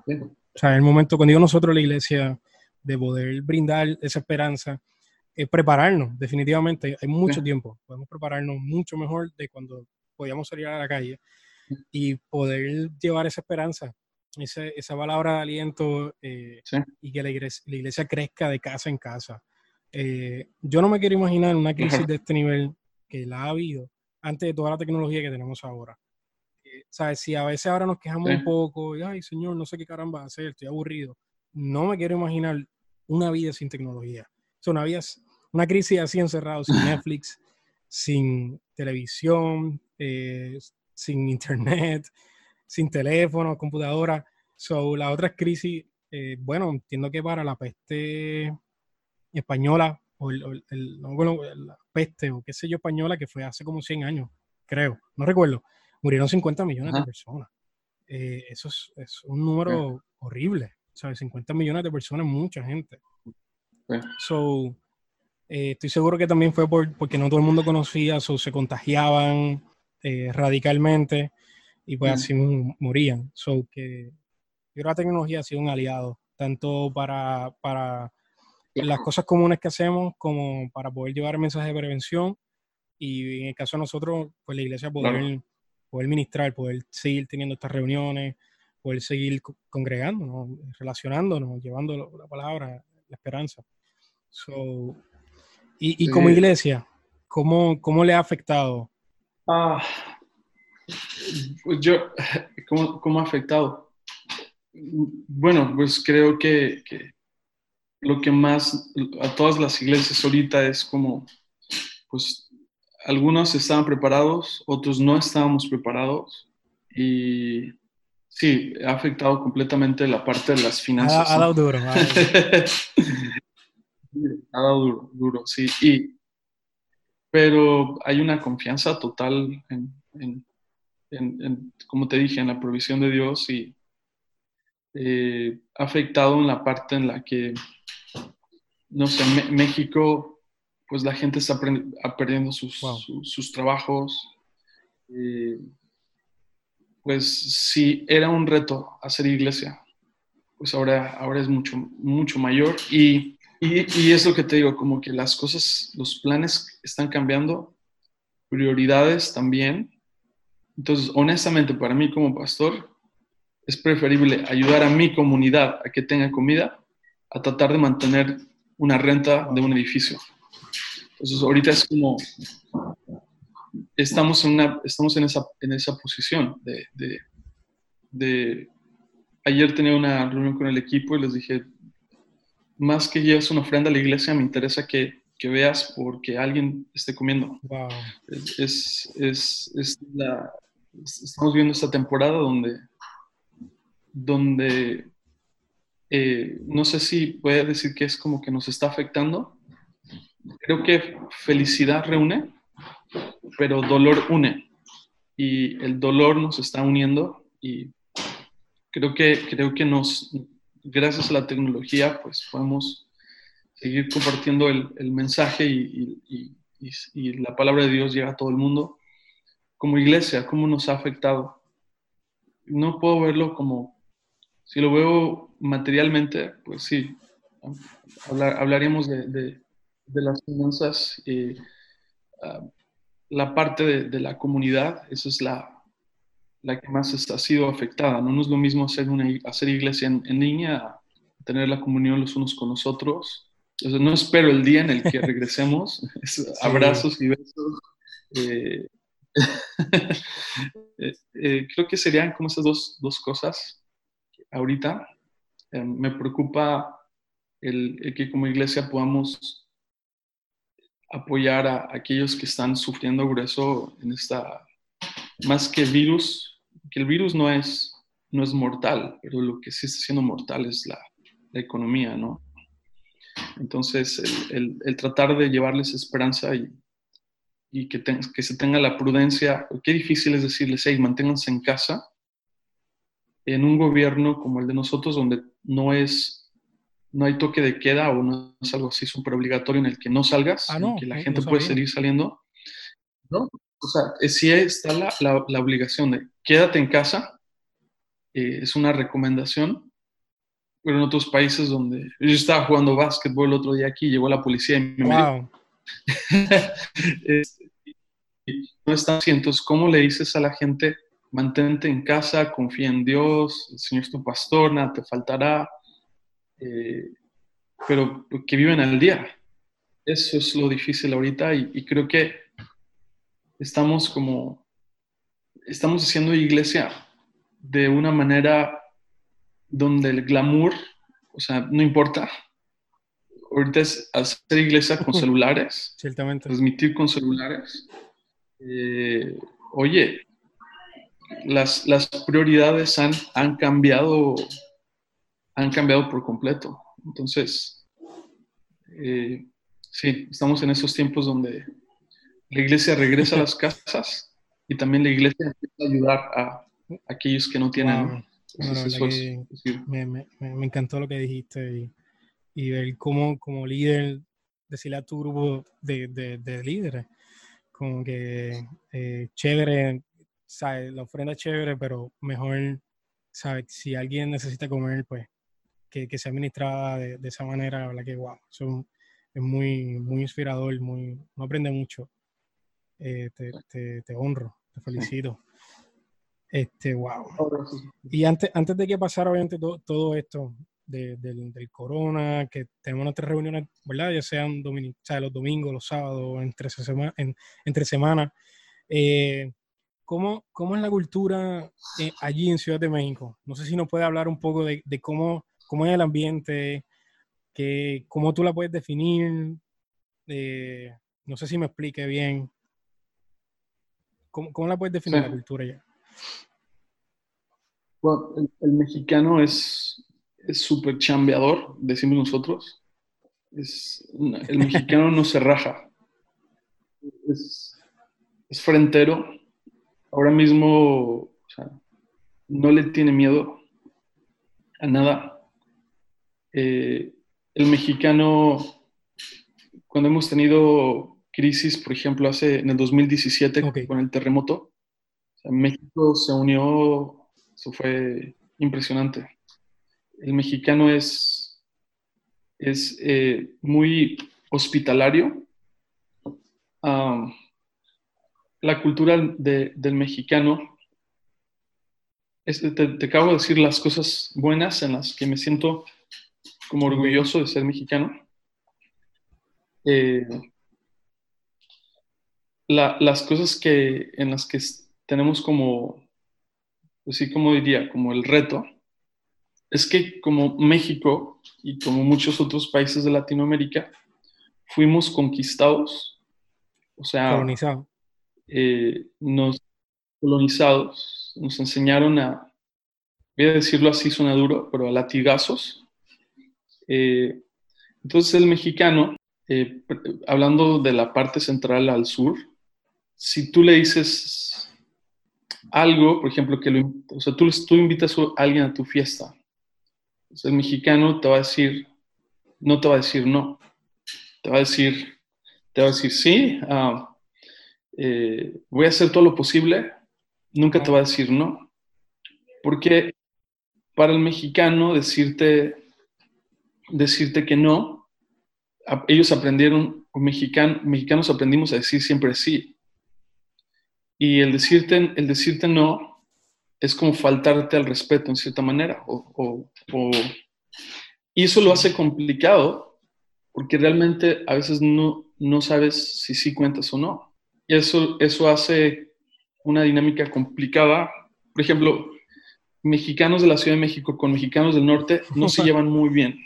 o sea, es el momento, cuando digo nosotros, la iglesia, de poder brindar esa esperanza, es prepararnos, definitivamente, hay mucho tiempo, podemos prepararnos mucho mejor de cuando podíamos salir a la calle y poder llevar esa esperanza, esa, esa palabra de aliento eh, y que la iglesia, la iglesia, crezca de casa en casa. Eh, yo no me quiero imaginar una crisis de este nivel que la ha habido antes de toda la tecnología que tenemos ahora. ¿Sabes? Si a veces ahora nos quejamos un poco, y, ay, señor, no sé qué caramba hacer, estoy aburrido. No me quiero imaginar una vida sin tecnología. O una, vida, una crisis así encerrado, sin (laughs) Netflix, sin televisión, eh, sin internet, (laughs) sin teléfono, computadora. So, la otra crisis, eh, bueno, entiendo que para la peste española o el, la peste o qué sé yo española que fue hace como 100 años, creo, no recuerdo, murieron 50 millones de personas. Eh, eso es, un número horrible, ¿sabes? 50 millones de personas, mucha gente. So, eh, estoy seguro que también fue por, porque no todo el mundo conocía, o se contagiaban eh, radicalmente y pues así morían. So, que yo creo que la tecnología ha sido un aliado, tanto para, para las cosas comunes que hacemos como para poder llevar mensajes de prevención y en el caso de nosotros, pues la iglesia poder, poder ministrar, poder seguir teniendo estas reuniones, poder seguir congregándonos, relacionándonos, llevando la palabra, la esperanza. y, como iglesia, ¿cómo, ¿cómo, le ha afectado? Ah, pues yo, ¿cómo, ¿cómo, ha afectado? Bueno, pues creo que, que, lo que más a todas las iglesias ahorita es como, pues algunos estaban preparados, otros no estábamos preparados y sí, ha afectado completamente la parte de las finanzas. Ha, dado duro. (laughs) Ha dado, duro, duro, sí. Y, pero hay una confianza total en, en, como te dije, en la provisión de Dios y eh, ha afectado en la parte en la que, no sé, México, pues la gente está perdiendo sus, sus, trabajos. Eh, pues si era un reto hacer iglesia, pues ahora, ahora es mucho, mucho mayor y, y, y, es lo que te digo, como que las cosas, los planes están cambiando, prioridades también. Entonces, honestamente, para mí como pastor, es preferible ayudar a mi comunidad a que tenga comida a tratar de mantener una renta de un edificio. Entonces, ahorita es como, estamos en, una, estamos en, esa, en esa posición de, de, de, Ayer tenía una reunión con el equipo y les dije, más que lleves una ofrenda a la iglesia, me interesa que, que veas porque alguien esté comiendo. Wow. Es, es, es la, estamos viendo esta temporada donde, donde eh, no sé si puede decir que es como que nos está afectando. Creo que felicidad reúne, pero dolor une. Y el dolor nos está uniendo y creo que, creo que nos, gracias a la tecnología, pues podemos seguir compartiendo el, el mensaje y, y, la palabra de Dios llega a todo el mundo. Como iglesia, ¿cómo nos ha afectado? No puedo verlo como, si lo veo materialmente, pues sí, hablaríamos de, de, las finanzas. y la parte de, la comunidad, esa es la, la que más ha sido afectada. No, es lo mismo hacer, una, hacer iglesia en, línea, tener la comunión los unos con los otros. no espero el día en el que regresemos, (laughs) abrazos y besos. Eh, (laughs) eh, eh, creo que serían como esas dos, dos cosas ahorita. me preocupa el, el, que como iglesia podamos apoyar a, aquellos que están sufriendo grueso en esta, más que virus, que el virus no es, no es mortal, pero lo que sí está siendo mortal es la, la economía, ¿no? Entonces, el, el, tratar de llevarles esperanza y, y que, que, se tenga la prudencia, qué difícil es decirles, hey, manténganse en casa, en un gobierno como el de nosotros, donde no es no hay toque de queda o no es algo así súper obligatorio en el que no salgas, ah, que la gente puede seguir saliendo. ¿no? O sea, eh, sí está la, la, obligación de quédate en casa, eh, es una recomendación, pero en otros países donde yo estaba jugando básquetbol el otro día aquí, llegó la policía y me wow. (laughs) no está así, entonces, ¿cómo le dices a la gente, mantente en casa, confía en Dios, el Señor es tu pastor, nada te faltará? Eh, pero que viven al día. Eso es lo difícil ahorita y, creo que estamos como, estamos haciendo iglesia de una manera donde el glamour, o sea, no importa. Ahorita es hacer iglesia con celulares, Ciertamente. transmitir con celulares. Eh, oye, las, las prioridades han, han cambiado han cambiado por completo. Entonces, eh, sí, estamos en esos tiempos donde la iglesia regresa a las casas y también la iglesia empieza a ayudar a, aquellos que no tienen. me, encantó lo que dijiste y, ver cómo como líder decirle a tu grupo de, de, líderes como que eh, chévere, la ofrenda es chévere, pero mejor, ¿sabes? Si alguien necesita comer, pues que, que sea administrada de, de, esa manera, la verdad que wow, eso es muy, muy inspirador, muy, no aprende mucho. Eh, te, te, te, honro, te felicito. Este, wow. Y antes, antes de que pasara, obviamente, todo, esto del, del, corona, que tenemos nuestras reuniones, ¿verdad? Ya sean los domingos, los sábados, entre, semana, en, entre semanas. Eh, ¿cómo, ¿cómo, es la cultura eh, allí en Ciudad de México? No sé si nos puede hablar un poco de, de cómo, cómo es el ambiente, que, cómo tú la puedes definir. Eh, no sé si me explique bien. ¿Cómo, cómo la puedes definir la cultura allá? el, mexicano es súper chambeador, decimos nosotros. Es, el mexicano no se raja. Es, es frentero. Ahora mismo no le tiene miedo a nada. Eh, el mexicano, cuando hemos tenido crisis, por ejemplo, hace en el 2017 con el terremoto, México se unió eso fue impresionante. El mexicano es, es eh, muy hospitalario. la cultura del mexicano, te, acabo de decir las cosas buenas en las que me siento como orgulloso de ser mexicano. Eh, las cosas que, en las que tenemos como pues sí, como diría, como el reto, es que como México y como muchos otros países de Latinoamérica, fuimos conquistados, o sea, colonizados. Eh, nos colonizados, nos enseñaron a, voy a decirlo así, suena duro, pero a latigazos. Eh, entonces el mexicano, eh, hablando de la parte central al sur, si tú le dices algo, por ejemplo, que lo, o sea, tú, tú invitas a alguien a tu fiesta. el mexicano te va a decir, no te va a decir no. Te va a decir, te va a decir sí, ah, eh, voy a hacer todo lo posible. Nunca te va a decir no. Porque para el mexicano decirte, decirte que no, ellos aprendieron, mexicanos aprendimos a decir siempre sí. Y el decirte, el decirte no es como faltarte al respeto en cierta manera. O, y eso lo hace complicado porque realmente a veces no, no sabes si sí cuentas o no. Y eso, eso hace una dinámica complicada. Por ejemplo, mexicanos de la Ciudad de México con mexicanos del norte no se (laughs) llevan muy bien,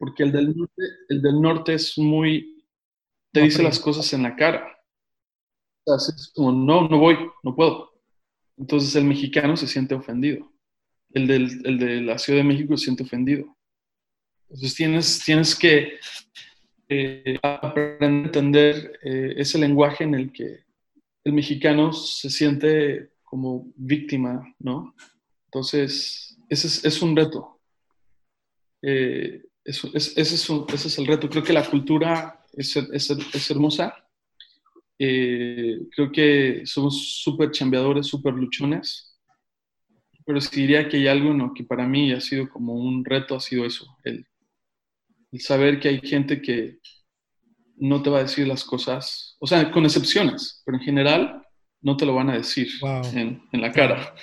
porque el del norte, el del norte es muy, te dice las cosas en la cara es como, no, no voy, no puedo. Entonces el mexicano se siente ofendido. El, del, el de la Ciudad de México se siente ofendido. Entonces tienes, tienes que eh, aprender a entender eh, ese lenguaje en el que el mexicano se siente como víctima, ¿no? Entonces, ese es, es un reto. Eh, ese, es ese, es el reto. Creo que la cultura es, es, es hermosa eh, creo que somos súper chambeadores, súper luchones, pero sí diría que hay algo ¿no? que para mí ha sido como un reto, ha sido eso, el, saber que hay gente que no te va a decir las cosas, o sea, con excepciones, pero en general no te lo van a decir en, la cara.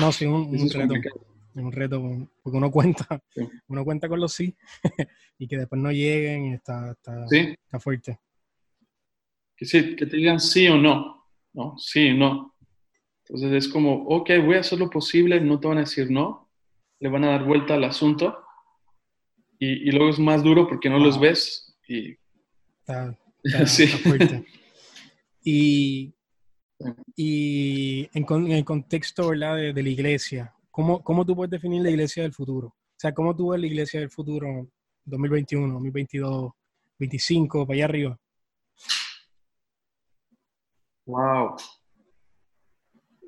No, sí, un, (laughs) un reto. Un reto, porque uno cuenta, uno cuenta con los sí (laughs) y que después no lleguen, está, está, está fuerte que, sí, que te digan sí o no, ¿no? Sí o no. Entonces es como, ok, voy a hacer lo posible, no te van a decir no, le van a dar vuelta al asunto y, luego es más duro porque no los ves y... Está, (laughs) sí. fuerte. Y, (laughs) y en, el contexto ¿verdad? De, la iglesia, ¿cómo, ¿cómo tú puedes definir la iglesia del futuro? O sea, ¿cómo tú ves la iglesia del futuro 2021, 2022, 2025, para allá arriba? Wow.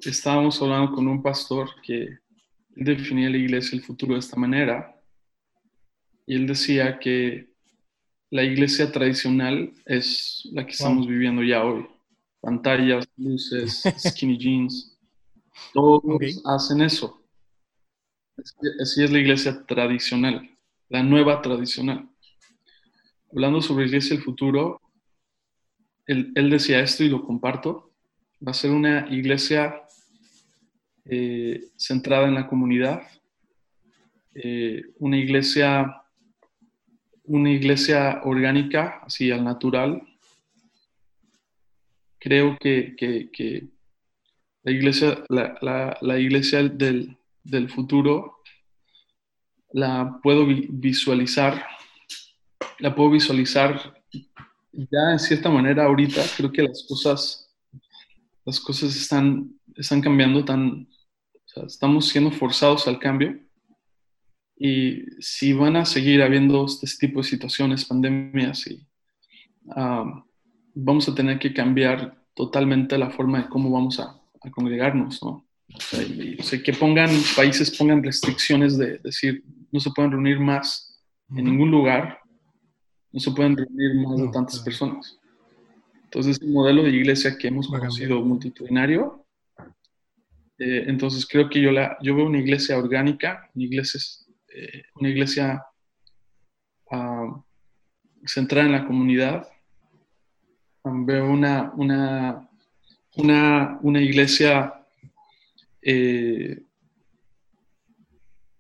Estábamos hablando con un pastor que definía la iglesia el futuro de esta manera. Y él decía que la iglesia tradicional es la que estamos viviendo ya hoy. Pantallas, luces, (laughs) skinny jeans. Todos hacen eso. Así es la iglesia tradicional, la nueva tradicional. Hablando sobre la iglesia del futuro, él, decía esto y lo comparto, va a ser una iglesia eh, centrada en la comunidad, eh, una iglesia, una iglesia orgánica, así al natural. Creo que, la iglesia, la, iglesia del, del, futuro la puedo visualizar, la puedo visualizar ya en cierta manera ahorita. Creo que las cosas, las cosas están, están cambiando tan, estamos siendo forzados al cambio. Y si van a seguir habiendo este tipo de situaciones, pandemias, y, vamos a tener que cambiar totalmente la forma de cómo vamos a, congregarnos, ¿no? O sea, que pongan, países pongan restricciones de decir, no se pueden reunir más en ningún lugar, no se pueden reunir más de tantas personas. Entonces, el modelo de iglesia que hemos conocido multitudinario eh, entonces creo que yo, la, yo veo una iglesia orgánica, una iglesia, eh, una iglesia ah, centrada en la comunidad. veo una, una, una, una iglesia eh,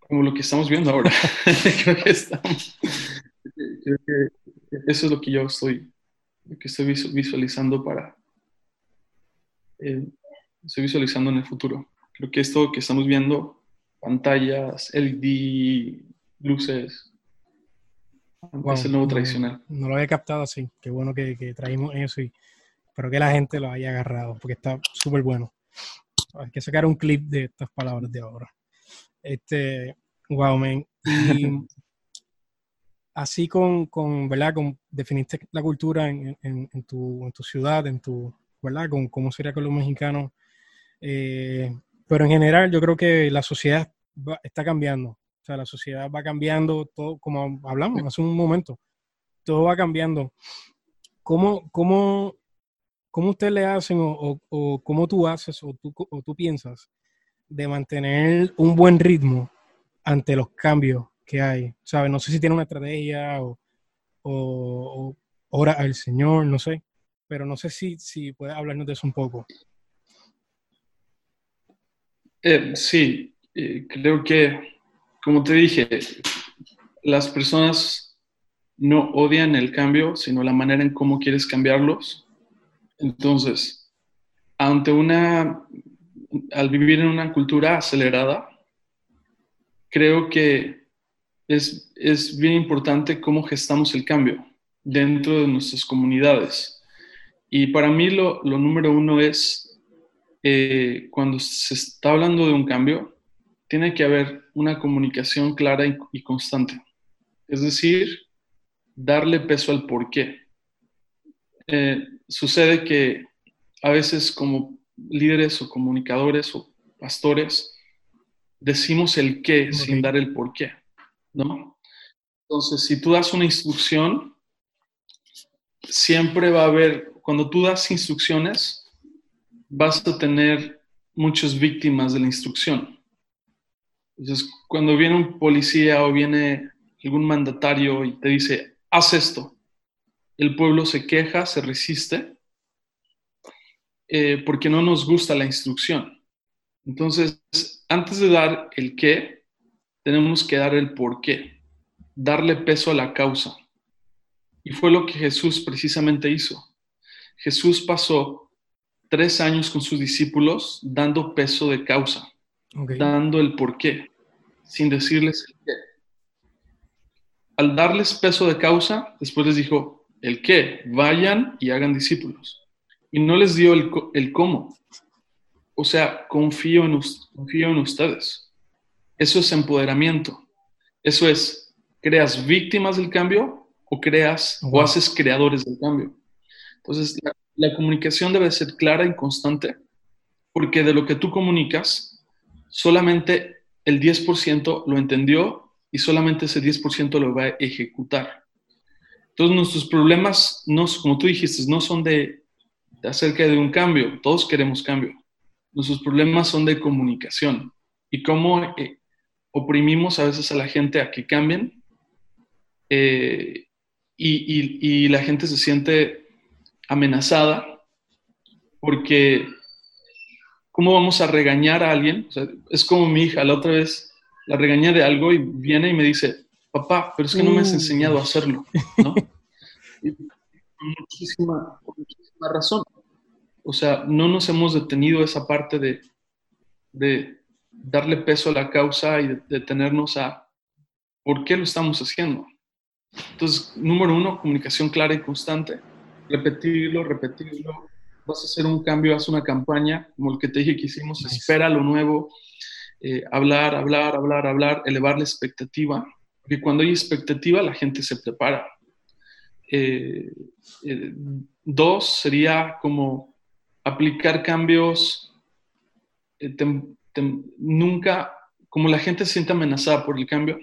como lo que estamos viendo ahora. (laughs) creo, que estamos, creo que eso es lo que yo estoy, lo que estoy visualizando para, estoy visualizando en el futuro. Creo que esto que estamos viendo, pantallas, LED, luces, es el nuevo tradicional. No lo había captado así. Qué bueno que, que traímos eso y espero que la gente lo haya agarrado porque está súper bueno. Hay que sacar un clip de estas palabras de ahora. Este, wow, man. Y así con, con, ¿verdad? Con, definiste la cultura en, en, en, tu, en tu ciudad, en tu, ¿verdad? Con cómo sería con los mexicanos. Eh, pero en general yo creo que la sociedad está cambiando. O sea, la sociedad va cambiando, todo, como hablamos hace un momento, todo va cambiando. ¿Cómo, cómo, cómo ustedes le hacen o, o, cómo tú haces o tú, o tú piensas de mantener un buen ritmo ante los cambios que hay? ¿Sabes? No sé si tiene una estrategia o, o, ora al Señor, no sé. Pero no sé si, si puedes hablarnos de eso un poco. Eh, sí, eh, creo que, como te dije, las personas no odian el cambio, sino la manera en cómo quieres cambiarlos. Entonces, ante una, al vivir en una cultura acelerada, creo que es, es bien importante cómo gestamos el cambio dentro de nuestras comunidades. Y para mí lo, lo número uno es eh, cuando se está hablando de un cambio, tiene que haber una comunicación clara y, constante. Es decir, darle peso al por qué. Eh, sucede que a veces como líderes o comunicadores o pastores decimos el qué sin dar el por qué, ¿no? Entonces, si tú das una instrucción, siempre va a haber, cuando tú das instrucciones, vas a tener muchas víctimas de la instrucción. Entonces, cuando viene un policía o viene algún mandatario y te dice, haz esto, el pueblo se queja, se resiste, eh, porque no nos gusta la instrucción. Entonces, antes de dar el qué, tenemos que dar el por qué, darle peso a la causa. Y fue lo que Jesús precisamente hizo. Jesús pasó tres años con sus discípulos dando peso de causa, dando el por qué, sin decirles el qué. Al darles peso de causa, después les dijo, el qué, vayan y hagan discípulos. Y no les dio el, el cómo. O sea, confío en, confío en ustedes. Eso es empoderamiento. Eso es, creas víctimas del cambio o creas o haces creadores del cambio. Entonces, la, la comunicación debe ser clara y constante, porque de lo que tú comunicas, solamente el 10% lo entendió y solamente ese 10% lo va a ejecutar. Entonces nuestros problemas, no, como tú dijiste, no son de, acerca de un cambio, todos queremos cambio. Nuestros problemas son de comunicación y cómo eh, oprimimos a veces a la gente a que cambien eh, y, la gente se siente amenazada porque ¿cómo vamos a regañar a alguien? es como mi hija, la otra vez la regañé de algo y viene y me dice, papá, pero es que no me has enseñado a hacerlo, ¿no? (laughs) muchísima, muchísima razón. O sea, no nos hemos detenido esa parte de, de darle peso a la causa y de detenernos a por qué lo estamos haciendo. Entonces, número uno, comunicación clara y constante. Repetirlo, repetirlo. Vas a hacer un cambio, haz una campaña, como el que te dije que hicimos, espera lo nuevo, eh, hablar, hablar, hablar, hablar, elevar la expectativa. Porque cuando hay expectativa, la gente se prepara. Eh, eh, dos sería como aplicar cambios nunca, como la gente se siente amenazada por el cambio,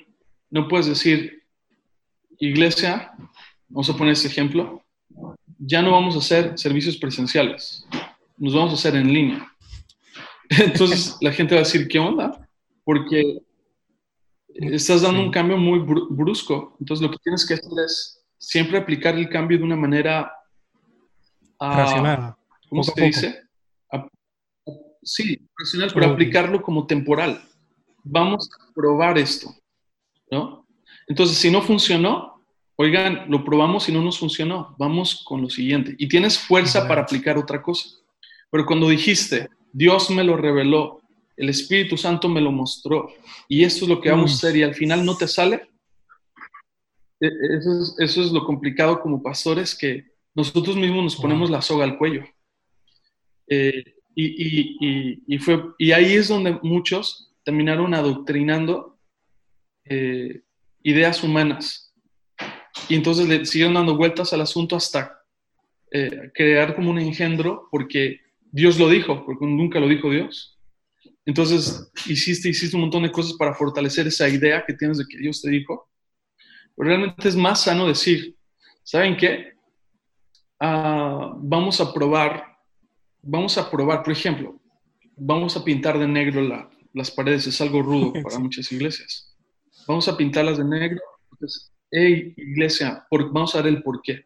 no puedes decir, iglesia, vamos a poner este ejemplo, ya no vamos a hacer servicios presenciales, nos vamos a hacer en línea. (laughs) Entonces la gente va a decir, ¿qué onda? Porque estás dando un cambio muy brusco. Entonces lo que tienes que hacer es siempre aplicar el cambio de una manera... Uh, ¿Cómo se dice? sí, racional, pero aplicarlo como temporal. Vamos a probar esto, ¿no? Entonces, si no funcionó, oigan, lo probamos y no nos funcionó, vamos con lo siguiente. Y tienes fuerza para aplicar otra cosa. Pero cuando dijiste, Dios me lo reveló, el Espíritu Santo me lo mostró, y esto es lo que vamos a hacer, y al final no te sale, e, eso es, lo complicado como pastores, que nosotros mismos nos ponemos la soga al cuello. Eh, y, fue, y ahí es donde muchos terminaron adoctrinando eh, ideas humanas. Y entonces le siguieron dando vueltas al asunto hasta eh, crear como un engendro, porque Dios lo dijo, porque nunca lo dijo Dios. Entonces hiciste, hiciste un montón de cosas para fortalecer esa idea que tienes de que Dios te dijo. Pero realmente es más sano decir, ¿saben qué? Ah, vamos a probar vamos a probar, por ejemplo, vamos a pintar de negro las paredes, es algo rudo para (laughs) muchas iglesias. Vamos a pintarlas de negro. Entonces, hey, iglesia, vamos a ver el por qué.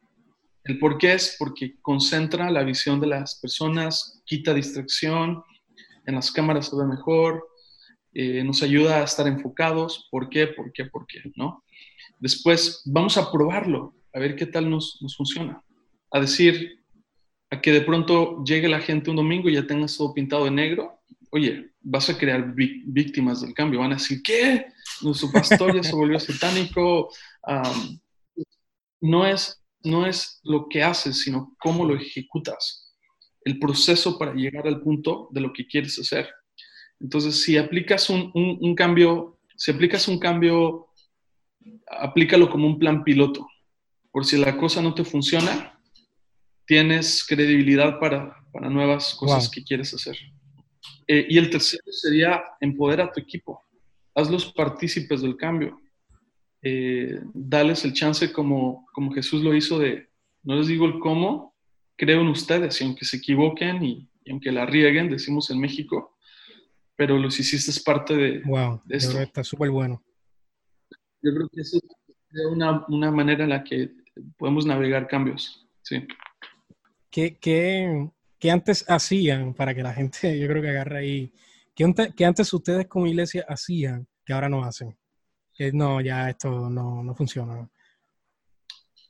El por qué es porque concentra la visión de las personas, quita distracción, en las cámaras se ve mejor, eh, nos ayuda a estar enfocados. ¿Por qué? ¿Por qué? ¿Por qué? ¿No? Después vamos a probarlo, a ver qué tal nos, funciona. A decir, a que de pronto llegue la gente un domingo y ya tengas todo pintado de negro, oye, vas a crear víctimas del cambio. Van a decir, ¿qué? Nuestro pastor ya se volvió satánico. no, es, no es lo que haces, sino cómo lo ejecutas. El proceso para llegar al punto de lo que quieres hacer. Entonces, si aplicas un, un cambio, si aplicas un cambio, aplícalo como un plan piloto. Por si la cosa no te funciona, tienes credibilidad para, para nuevas cosas que quieres hacer. Eh, y el tercero sería empoderar a tu equipo. Hazlos partícipes del cambio. Eh, dales el chance como, como Jesús lo hizo de, no les digo el cómo, creo en ustedes y aunque se equivoquen y, aunque la rieguen, decimos en México, pero los hiciste parte de, wow, de esto. Está súper bueno. Yo creo que eso es una, una manera en la que podemos navegar cambios. Sí. ¿Qué, antes hacían para que la gente, yo creo que agarre ahí, ¿qué, antes ustedes como iglesia hacían que ahora no hacen? Que no, ya esto no, funciona.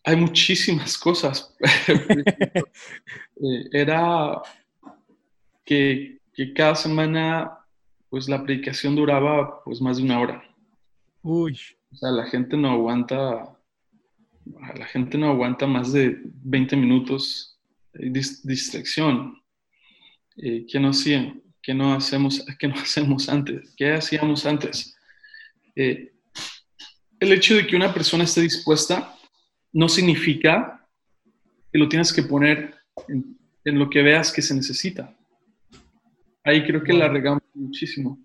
Hay muchísimas cosas. (laughs) Eh, era que, cada semana pues la predicación duraba pues más de una hora. Uy. O sea, la gente no aguanta, la gente no aguanta más de 20 minutos distracción. Eh, ¿qué, no hacían? ¿Qué no, hacemos, (laughs) ¿Qué no hacemos antes? ¿Qué hacíamos antes? Eh, el hecho de que una persona esté dispuesta no significa que lo tienes que poner en, lo que veas que se necesita. Ahí creo que la regamos muchísimo.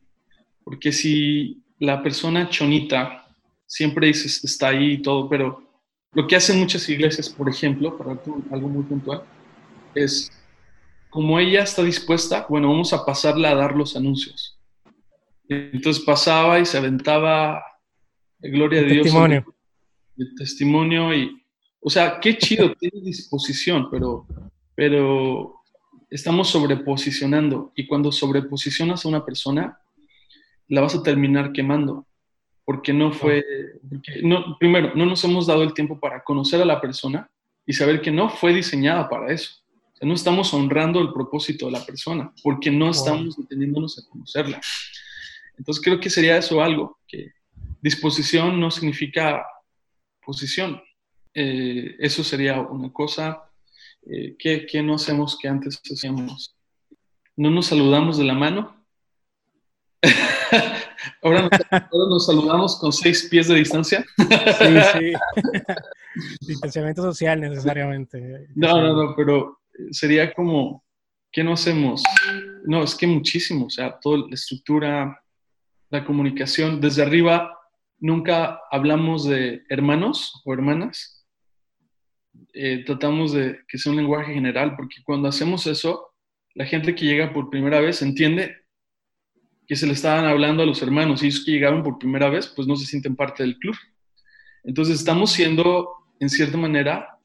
Porque si la persona chonita siempre dices está ahí y todo, pero lo que hacen muchas iglesias, por ejemplo, para algo muy puntual, es, como ella está dispuesta, bueno, vamos a pasarla a dar los anuncios. Entonces pasaba y se aventaba, gloria a Dios. Testimonio. El testimonio y, o sea, qué chido, (laughs) tiene disposición, pero, pero estamos sobreposicionando y cuando sobreposicionas a una persona, la vas a terminar quemando, porque no fue, no, primero, no nos hemos dado el tiempo para conocer a la persona y saber que no fue diseñada para eso. no estamos honrando el propósito de la persona, porque no estamos deteniéndonos a conocerla. Entonces creo que sería eso algo, que disposición no significa posición. Eh, eso sería una cosa eh, que, no hacemos que antes hacíamos. No nos saludamos de la mano. (laughs) ahora, nos, saludamos con seis pies de distancia. sí, (laughs) sí. (laughs) Distanciamiento social necesariamente. No, no, no, pero sería como, ¿qué no hacemos? No, es que muchísimo, o sea, toda la estructura, la comunicación, desde arriba nunca hablamos de hermanos o hermanas, eh, tratamos de que sea un lenguaje general, porque cuando hacemos eso, la gente que llega por primera vez entiende que se le estaban hablando a los hermanos y ellos que llegaron por primera vez, pues no se sienten parte del club. Entonces estamos siendo, en cierta manera,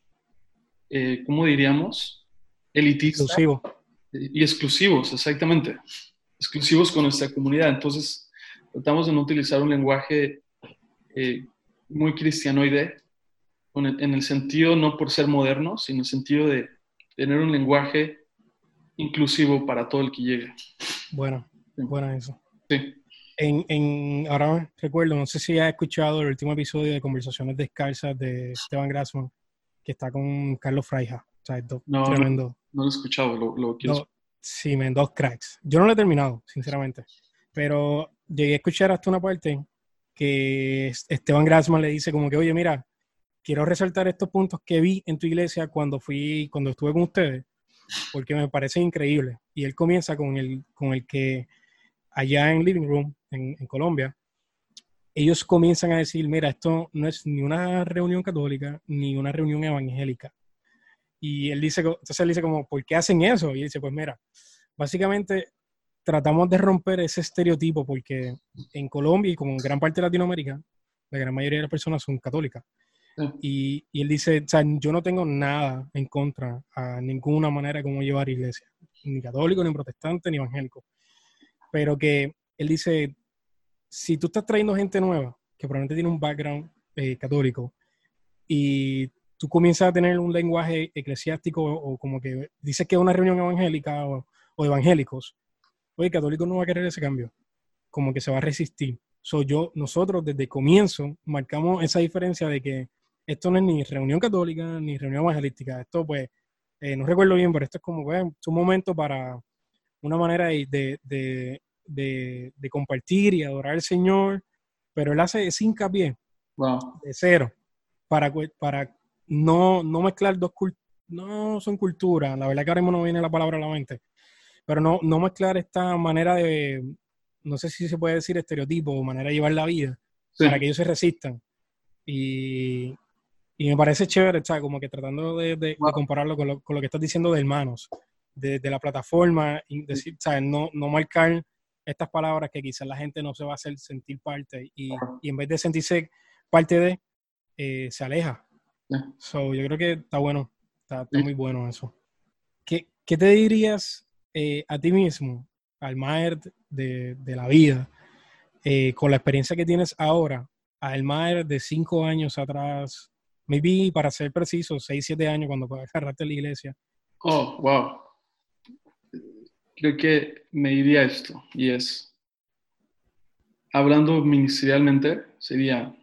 eh, ¿cómo diríamos? Elitistas. Exclusivo. Y exclusivos, exactamente. Exclusivos con nuestra comunidad. Entonces, tratamos de no utilizar un lenguaje eh, muy cristianoide en el sentido no por ser moderno, sino en el sentido de tener un lenguaje inclusivo para todo el que llegue. Bueno, bueno eso. Sí. En, en, ahora recuerdo, no sé si has escuchado el último episodio de Conversaciones Descalzas de Esteban Grassman, que está con Carlos Fraija. O sea, no, tremendo. No, lo he escuchado, lo, lo quiero. sí, men, dos cracks. Yo no lo he terminado, sinceramente. Pero llegué a escuchar hasta una parte que Esteban Grassman le dice como que, oye, mira, quiero resaltar estos puntos que vi en tu iglesia cuando fui, cuando estuve con ustedes, porque me parece increíble. Y él comienza con el, con el que allá en Living Room, en, Colombia, ellos comienzan a decir, mira, esto no es ni una reunión católica ni una reunión evangélica. Y él dice, entonces él dice como, ¿por qué hacen eso? Y él dice, pues mira, básicamente tratamos de romper ese estereotipo porque en Colombia y como en gran parte de Latinoamérica, la gran mayoría de las personas son católicas. Y, él dice, o sea, yo no tengo nada en contra a ninguna manera como llevar iglesia, ni católico, ni protestante, ni evangélico. Pero que él dice, si tú estás trayendo gente nueva, que probablemente tiene un background eh, católico, y tú comienzas a tener un lenguaje eclesiástico o como que dices que es una reunión evangélica o, o evangélicos, oye, católico no va a querer ese cambio, como que se va a resistir. So, yo, nosotros desde el comienzo marcamos esa diferencia de que esto no es ni reunión católica ni reunión evangelística. Esto, pues, eh, no recuerdo bien, pero esto es como pues, un momento para una manera de, de, de, compartir y adorar al Señor, pero él hace ese hincapié de cero para, para no, no mezclar dos culturas. No son culturas, la verdad que ahora mismo no viene la palabra a la mente, pero no, no mezclar esta manera de, no sé si se puede decir estereotipo o manera de llevar la vida, para que ellos se resistan. Y, y me parece chévere, está como que tratando de, compararlo con lo, con lo, que estás diciendo de hermanos, de, de la plataforma, y decir, ¿sabes? No, no marcar estas palabras que quizás la gente no se va a hacer sentir parte y, y en vez de sentirse parte de, eh, se aleja. So, yo creo que está bueno, está, muy bueno eso. ¿Qué, qué te dirías eh, a ti mismo, al Maer de, de la vida, eh, con la experiencia que tienes ahora, al Maer de cinco años atrás, maybe para ser preciso, 6, 7 años cuando agarraste la iglesia. Oh, wow. Creo que me diría esto, y es, hablando ministerialmente, sería,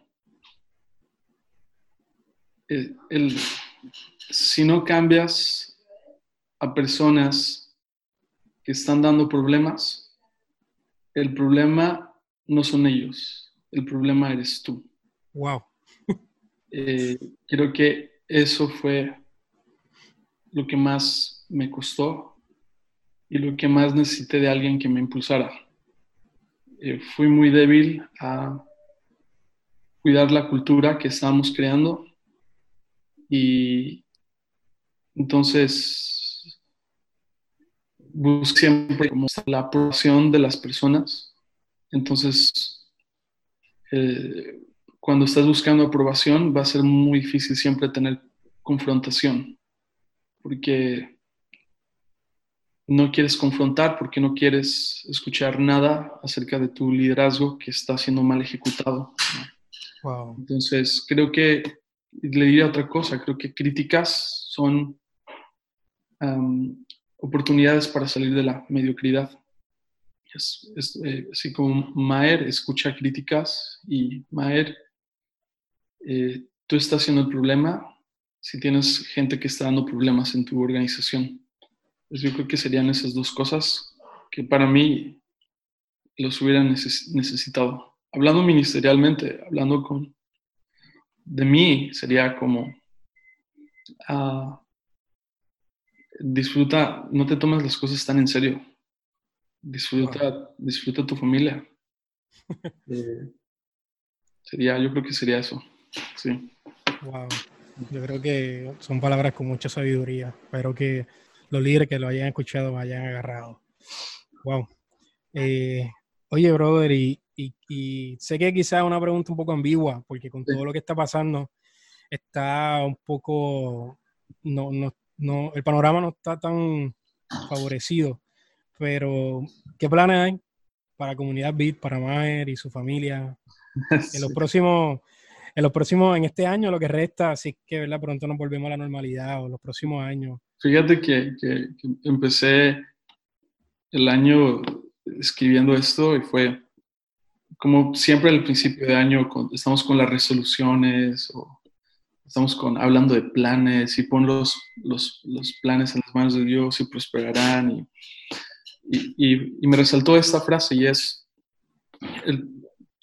el, si no cambias a personas que están dando problemas, el problema no son ellos, el problema eres tú. Wow. Eh, creo que eso fue lo que más me costó y lo que más necesité de alguien que me impulsara. Eh, fui muy débil a cuidar la cultura que estábamos creando y entonces busqué siempre como la aprobación de las personas. Entonces, eh, cuando estás buscando aprobación va a ser muy difícil siempre tener confrontación, porque no quieres confrontar porque no quieres escuchar nada acerca de tu liderazgo que está siendo mal ejecutado. Entonces, creo que le diría otra cosa, creo que críticas son oportunidades para salir de la mediocridad. Es, eh, así como Maer escucha críticas y Maer, eh, tú estás siendo el problema si tienes gente que está dando problemas en tu organización. Pues yo creo que serían esas dos cosas que para mí los hubieran necesitado. Hablando ministerialmente, hablando con de mí, sería como uh, disfruta, no te tomes las cosas tan en serio. Disfruta, disfruta tu familia. (laughs) Eh, sería, yo creo que sería eso. Sí. Wow. Yo creo que son palabras con mucha sabiduría. Espero que los líderes que lo hayan escuchado me hayan agarrado. Wow. Eh, oye, brother, y, y, sé que quizás es una pregunta un poco ambigua, porque con todo lo que está pasando, está un poco, no, no, no, el panorama no está tan favorecido, pero ¿qué planes hay para Comunidad Beat, para Maher y su familia (laughs) en los próximos, en los próximos, en este año, lo que resta, así que ¿verdad? pronto nos volvemos a la normalidad o los próximos años? Fíjate que, que, empecé el año escribiendo esto y fue como siempre al principio de año estamos con las resoluciones o estamos con, hablando de planes y pon los, los, los planes en las manos de Dios y prosperarán. Y, y, y me resaltó esta frase y es,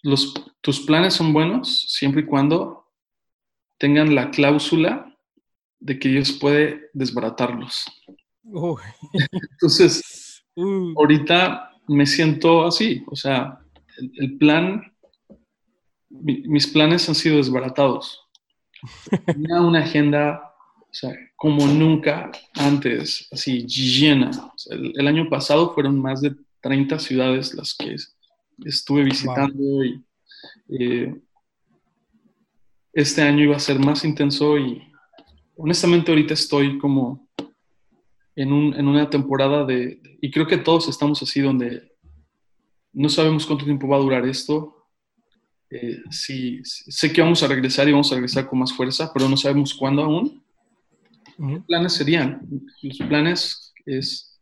los, tus planes son buenos siempre y cuando tengan la cláusula de que Dios puede desbaratarlos. Entonces, (laughs) uh. ahorita me siento así, o sea, el, plan, mis planes han sido desbaratados Tenía una agenda, o sea, como nunca antes, así llena. el, año pasado fueron más de 30 ciudades las que estuve visitando y eh, este año iba a ser más intenso y honestamente ahorita estoy como en, un, en una temporada de, y creo que todos estamos así donde no sabemos cuánto tiempo va a durar esto, eh, sí, sé que vamos a regresar y vamos a regresar con más fuerza, pero no sabemos cuándo aún. ¿Qué planes serían? Los planes es,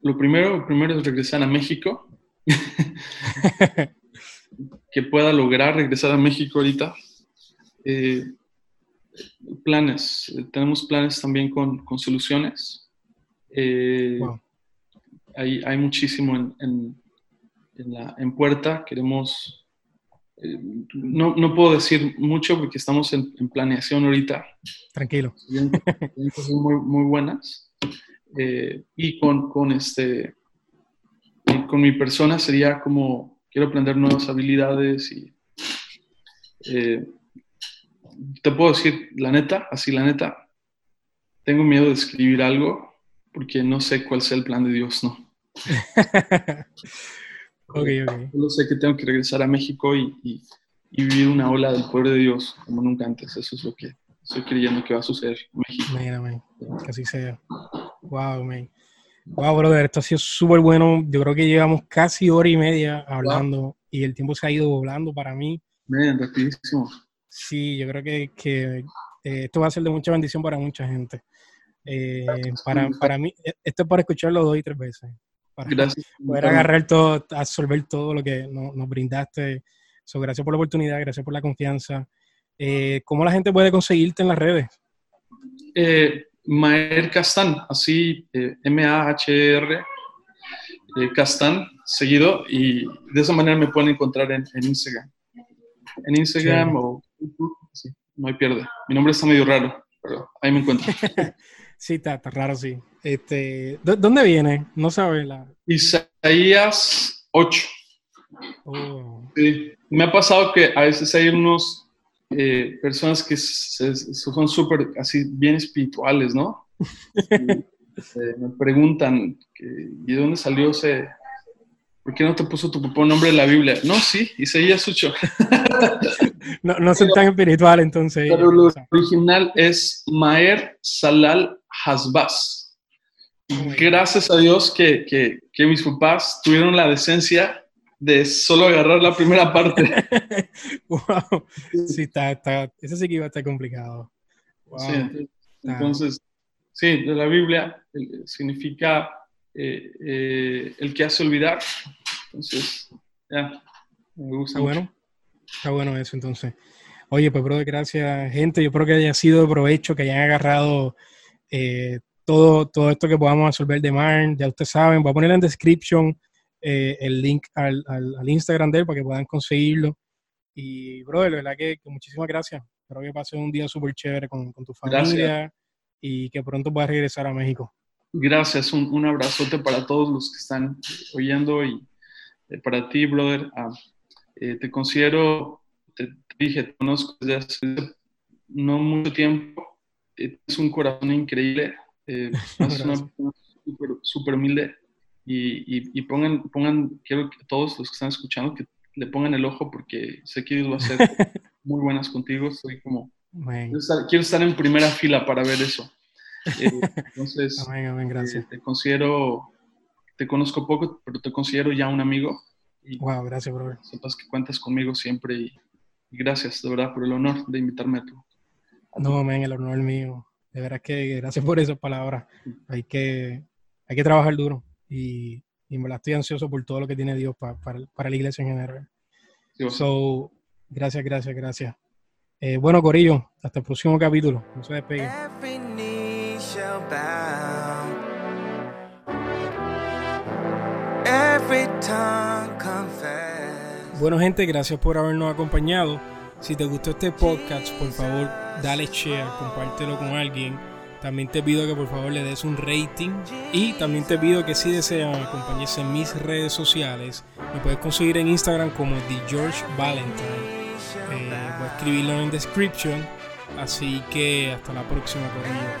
lo primero, lo primero es regresar a México, (laughs) que pueda lograr regresar a México ahorita. Eh, planes, tenemos planes también con, con soluciones. Eh, hay, hay, muchísimo en, en, en, la, en puerta, queremos no, no, puedo decir mucho porque estamos en, planeación ahorita. Tranquilo. muy, muy buenas. Eh, y con, con, este, con mi persona sería como, quiero aprender nuevas habilidades y eh, te puedo decir la neta, así la neta, tengo miedo de escribir algo porque no sé cuál sea el plan de Dios, ¿no? (laughs) Okay, okay. Solo sé que tengo que regresar a México y, y, vivir una ola del poder de Dios como nunca antes. Eso es lo que estoy creyendo que va a suceder en México. Mira, man. Que así sea. Wow, man. Wow, brother, esto ha sido súper bueno. Yo creo que llevamos casi hora y media hablando y el tiempo se ha ido volando para mí. Man, rapidísimo. Sí, yo creo que, que eh, esto va a ser de mucha bendición para mucha gente. Eh, para, para mí, e, esto es para escucharlo dos y tres veces para gracias. poder agarrar todo, absorber todo lo que nos, brindaste. So, gracias por la oportunidad, gracias por la confianza. Eh, ¿Cómo la gente puede conseguirte en las redes? Eh, Maer Castan, así eh, M-A-H-R eh, Castan, seguido, y de esa manera me pueden encontrar en, Instagram. En Instagram o YouTube, sí, no hay pierde. Mi nombre está medio raro, pero ahí me encuentro. (laughs) sí, está, está raro, sí. Este, ¿Dónde viene? No sabe la... Isaías 8. Me ha pasado que a veces hay unos eh, personas que son súper así bien espirituales, ¿no? (laughs) Eh, me preguntan, ¿y de dónde salió ese, ¿Por qué no te puso tu propio nombre en la Biblia? No, sí, Isaías 8. (laughs) no, no son tan espiritual entonces. Pero lo original es Maer Salal Hasbaz. gracias a Dios que, que, que, mis papás tuvieron la decencia de solo agarrar la primera parte. (laughs) wow. Sí, está, está, eso sí que iba a estar complicado. Sí, entonces, sí, de la Biblia significa eh, eh, el que hace olvidar. Entonces, ya, me gusta. Está bueno, está bueno eso entonces. Oye, pues, brother, gracias, gente. Yo espero que haya sido de provecho, que hayan agarrado eh, todo, todo esto que podamos resolver de Marn. Ya ustedes saben, voy a poner en description eh, el link al, al, Instagram de él para que puedan conseguirlo. Y, brother, la verdad que, muchísimas gracias. Espero que pases un día súper chévere con, con, tu familia y que pronto puedas regresar a México. Gracias, un, un, abrazote para todos los que están oyendo y eh, para ti, brother. Ah, te considero te, dije, te conozco desde hace no mucho tiempo, es un corazón increíble, eh, (laughs) es una persona súper humilde y, y, pongan, pongan, quiero que todos los que están escuchando que le pongan el ojo porque sé que Dios va a ser (laughs) muy buenas contigo, soy como, quiero estar, en primera fila para ver eso. Eh, (laughs) entonces, gracias. Eh, te considero, te conozco poco, pero te considero ya un amigo. Y wow, gracias, brother. Sepas que cuentas conmigo siempre y, gracias, de verdad, por el honor de invitarme a tu. No, men, el honor mío. De verdad que gracias por esas palabras. Hay que, hay que trabajar duro y, y me la estoy ansioso por todo lo que tiene Dios para, para, la iglesia en general. so, gracias, gracias, gracias. Eh, bueno, Corillo, hasta el próximo capítulo. No se despeguen. Bueno, gente, gracias por habernos acompañado. Si te gustó este podcast, por favor, dale share, compártelo con alguien. También te pido que por favor le des un rating. Y también te pido que si desean acompañarse en mis redes sociales, me puedes conseguir en Instagram como The George Valentine. Eh, voy a escribirlo en description. Así que hasta la próxima corrida.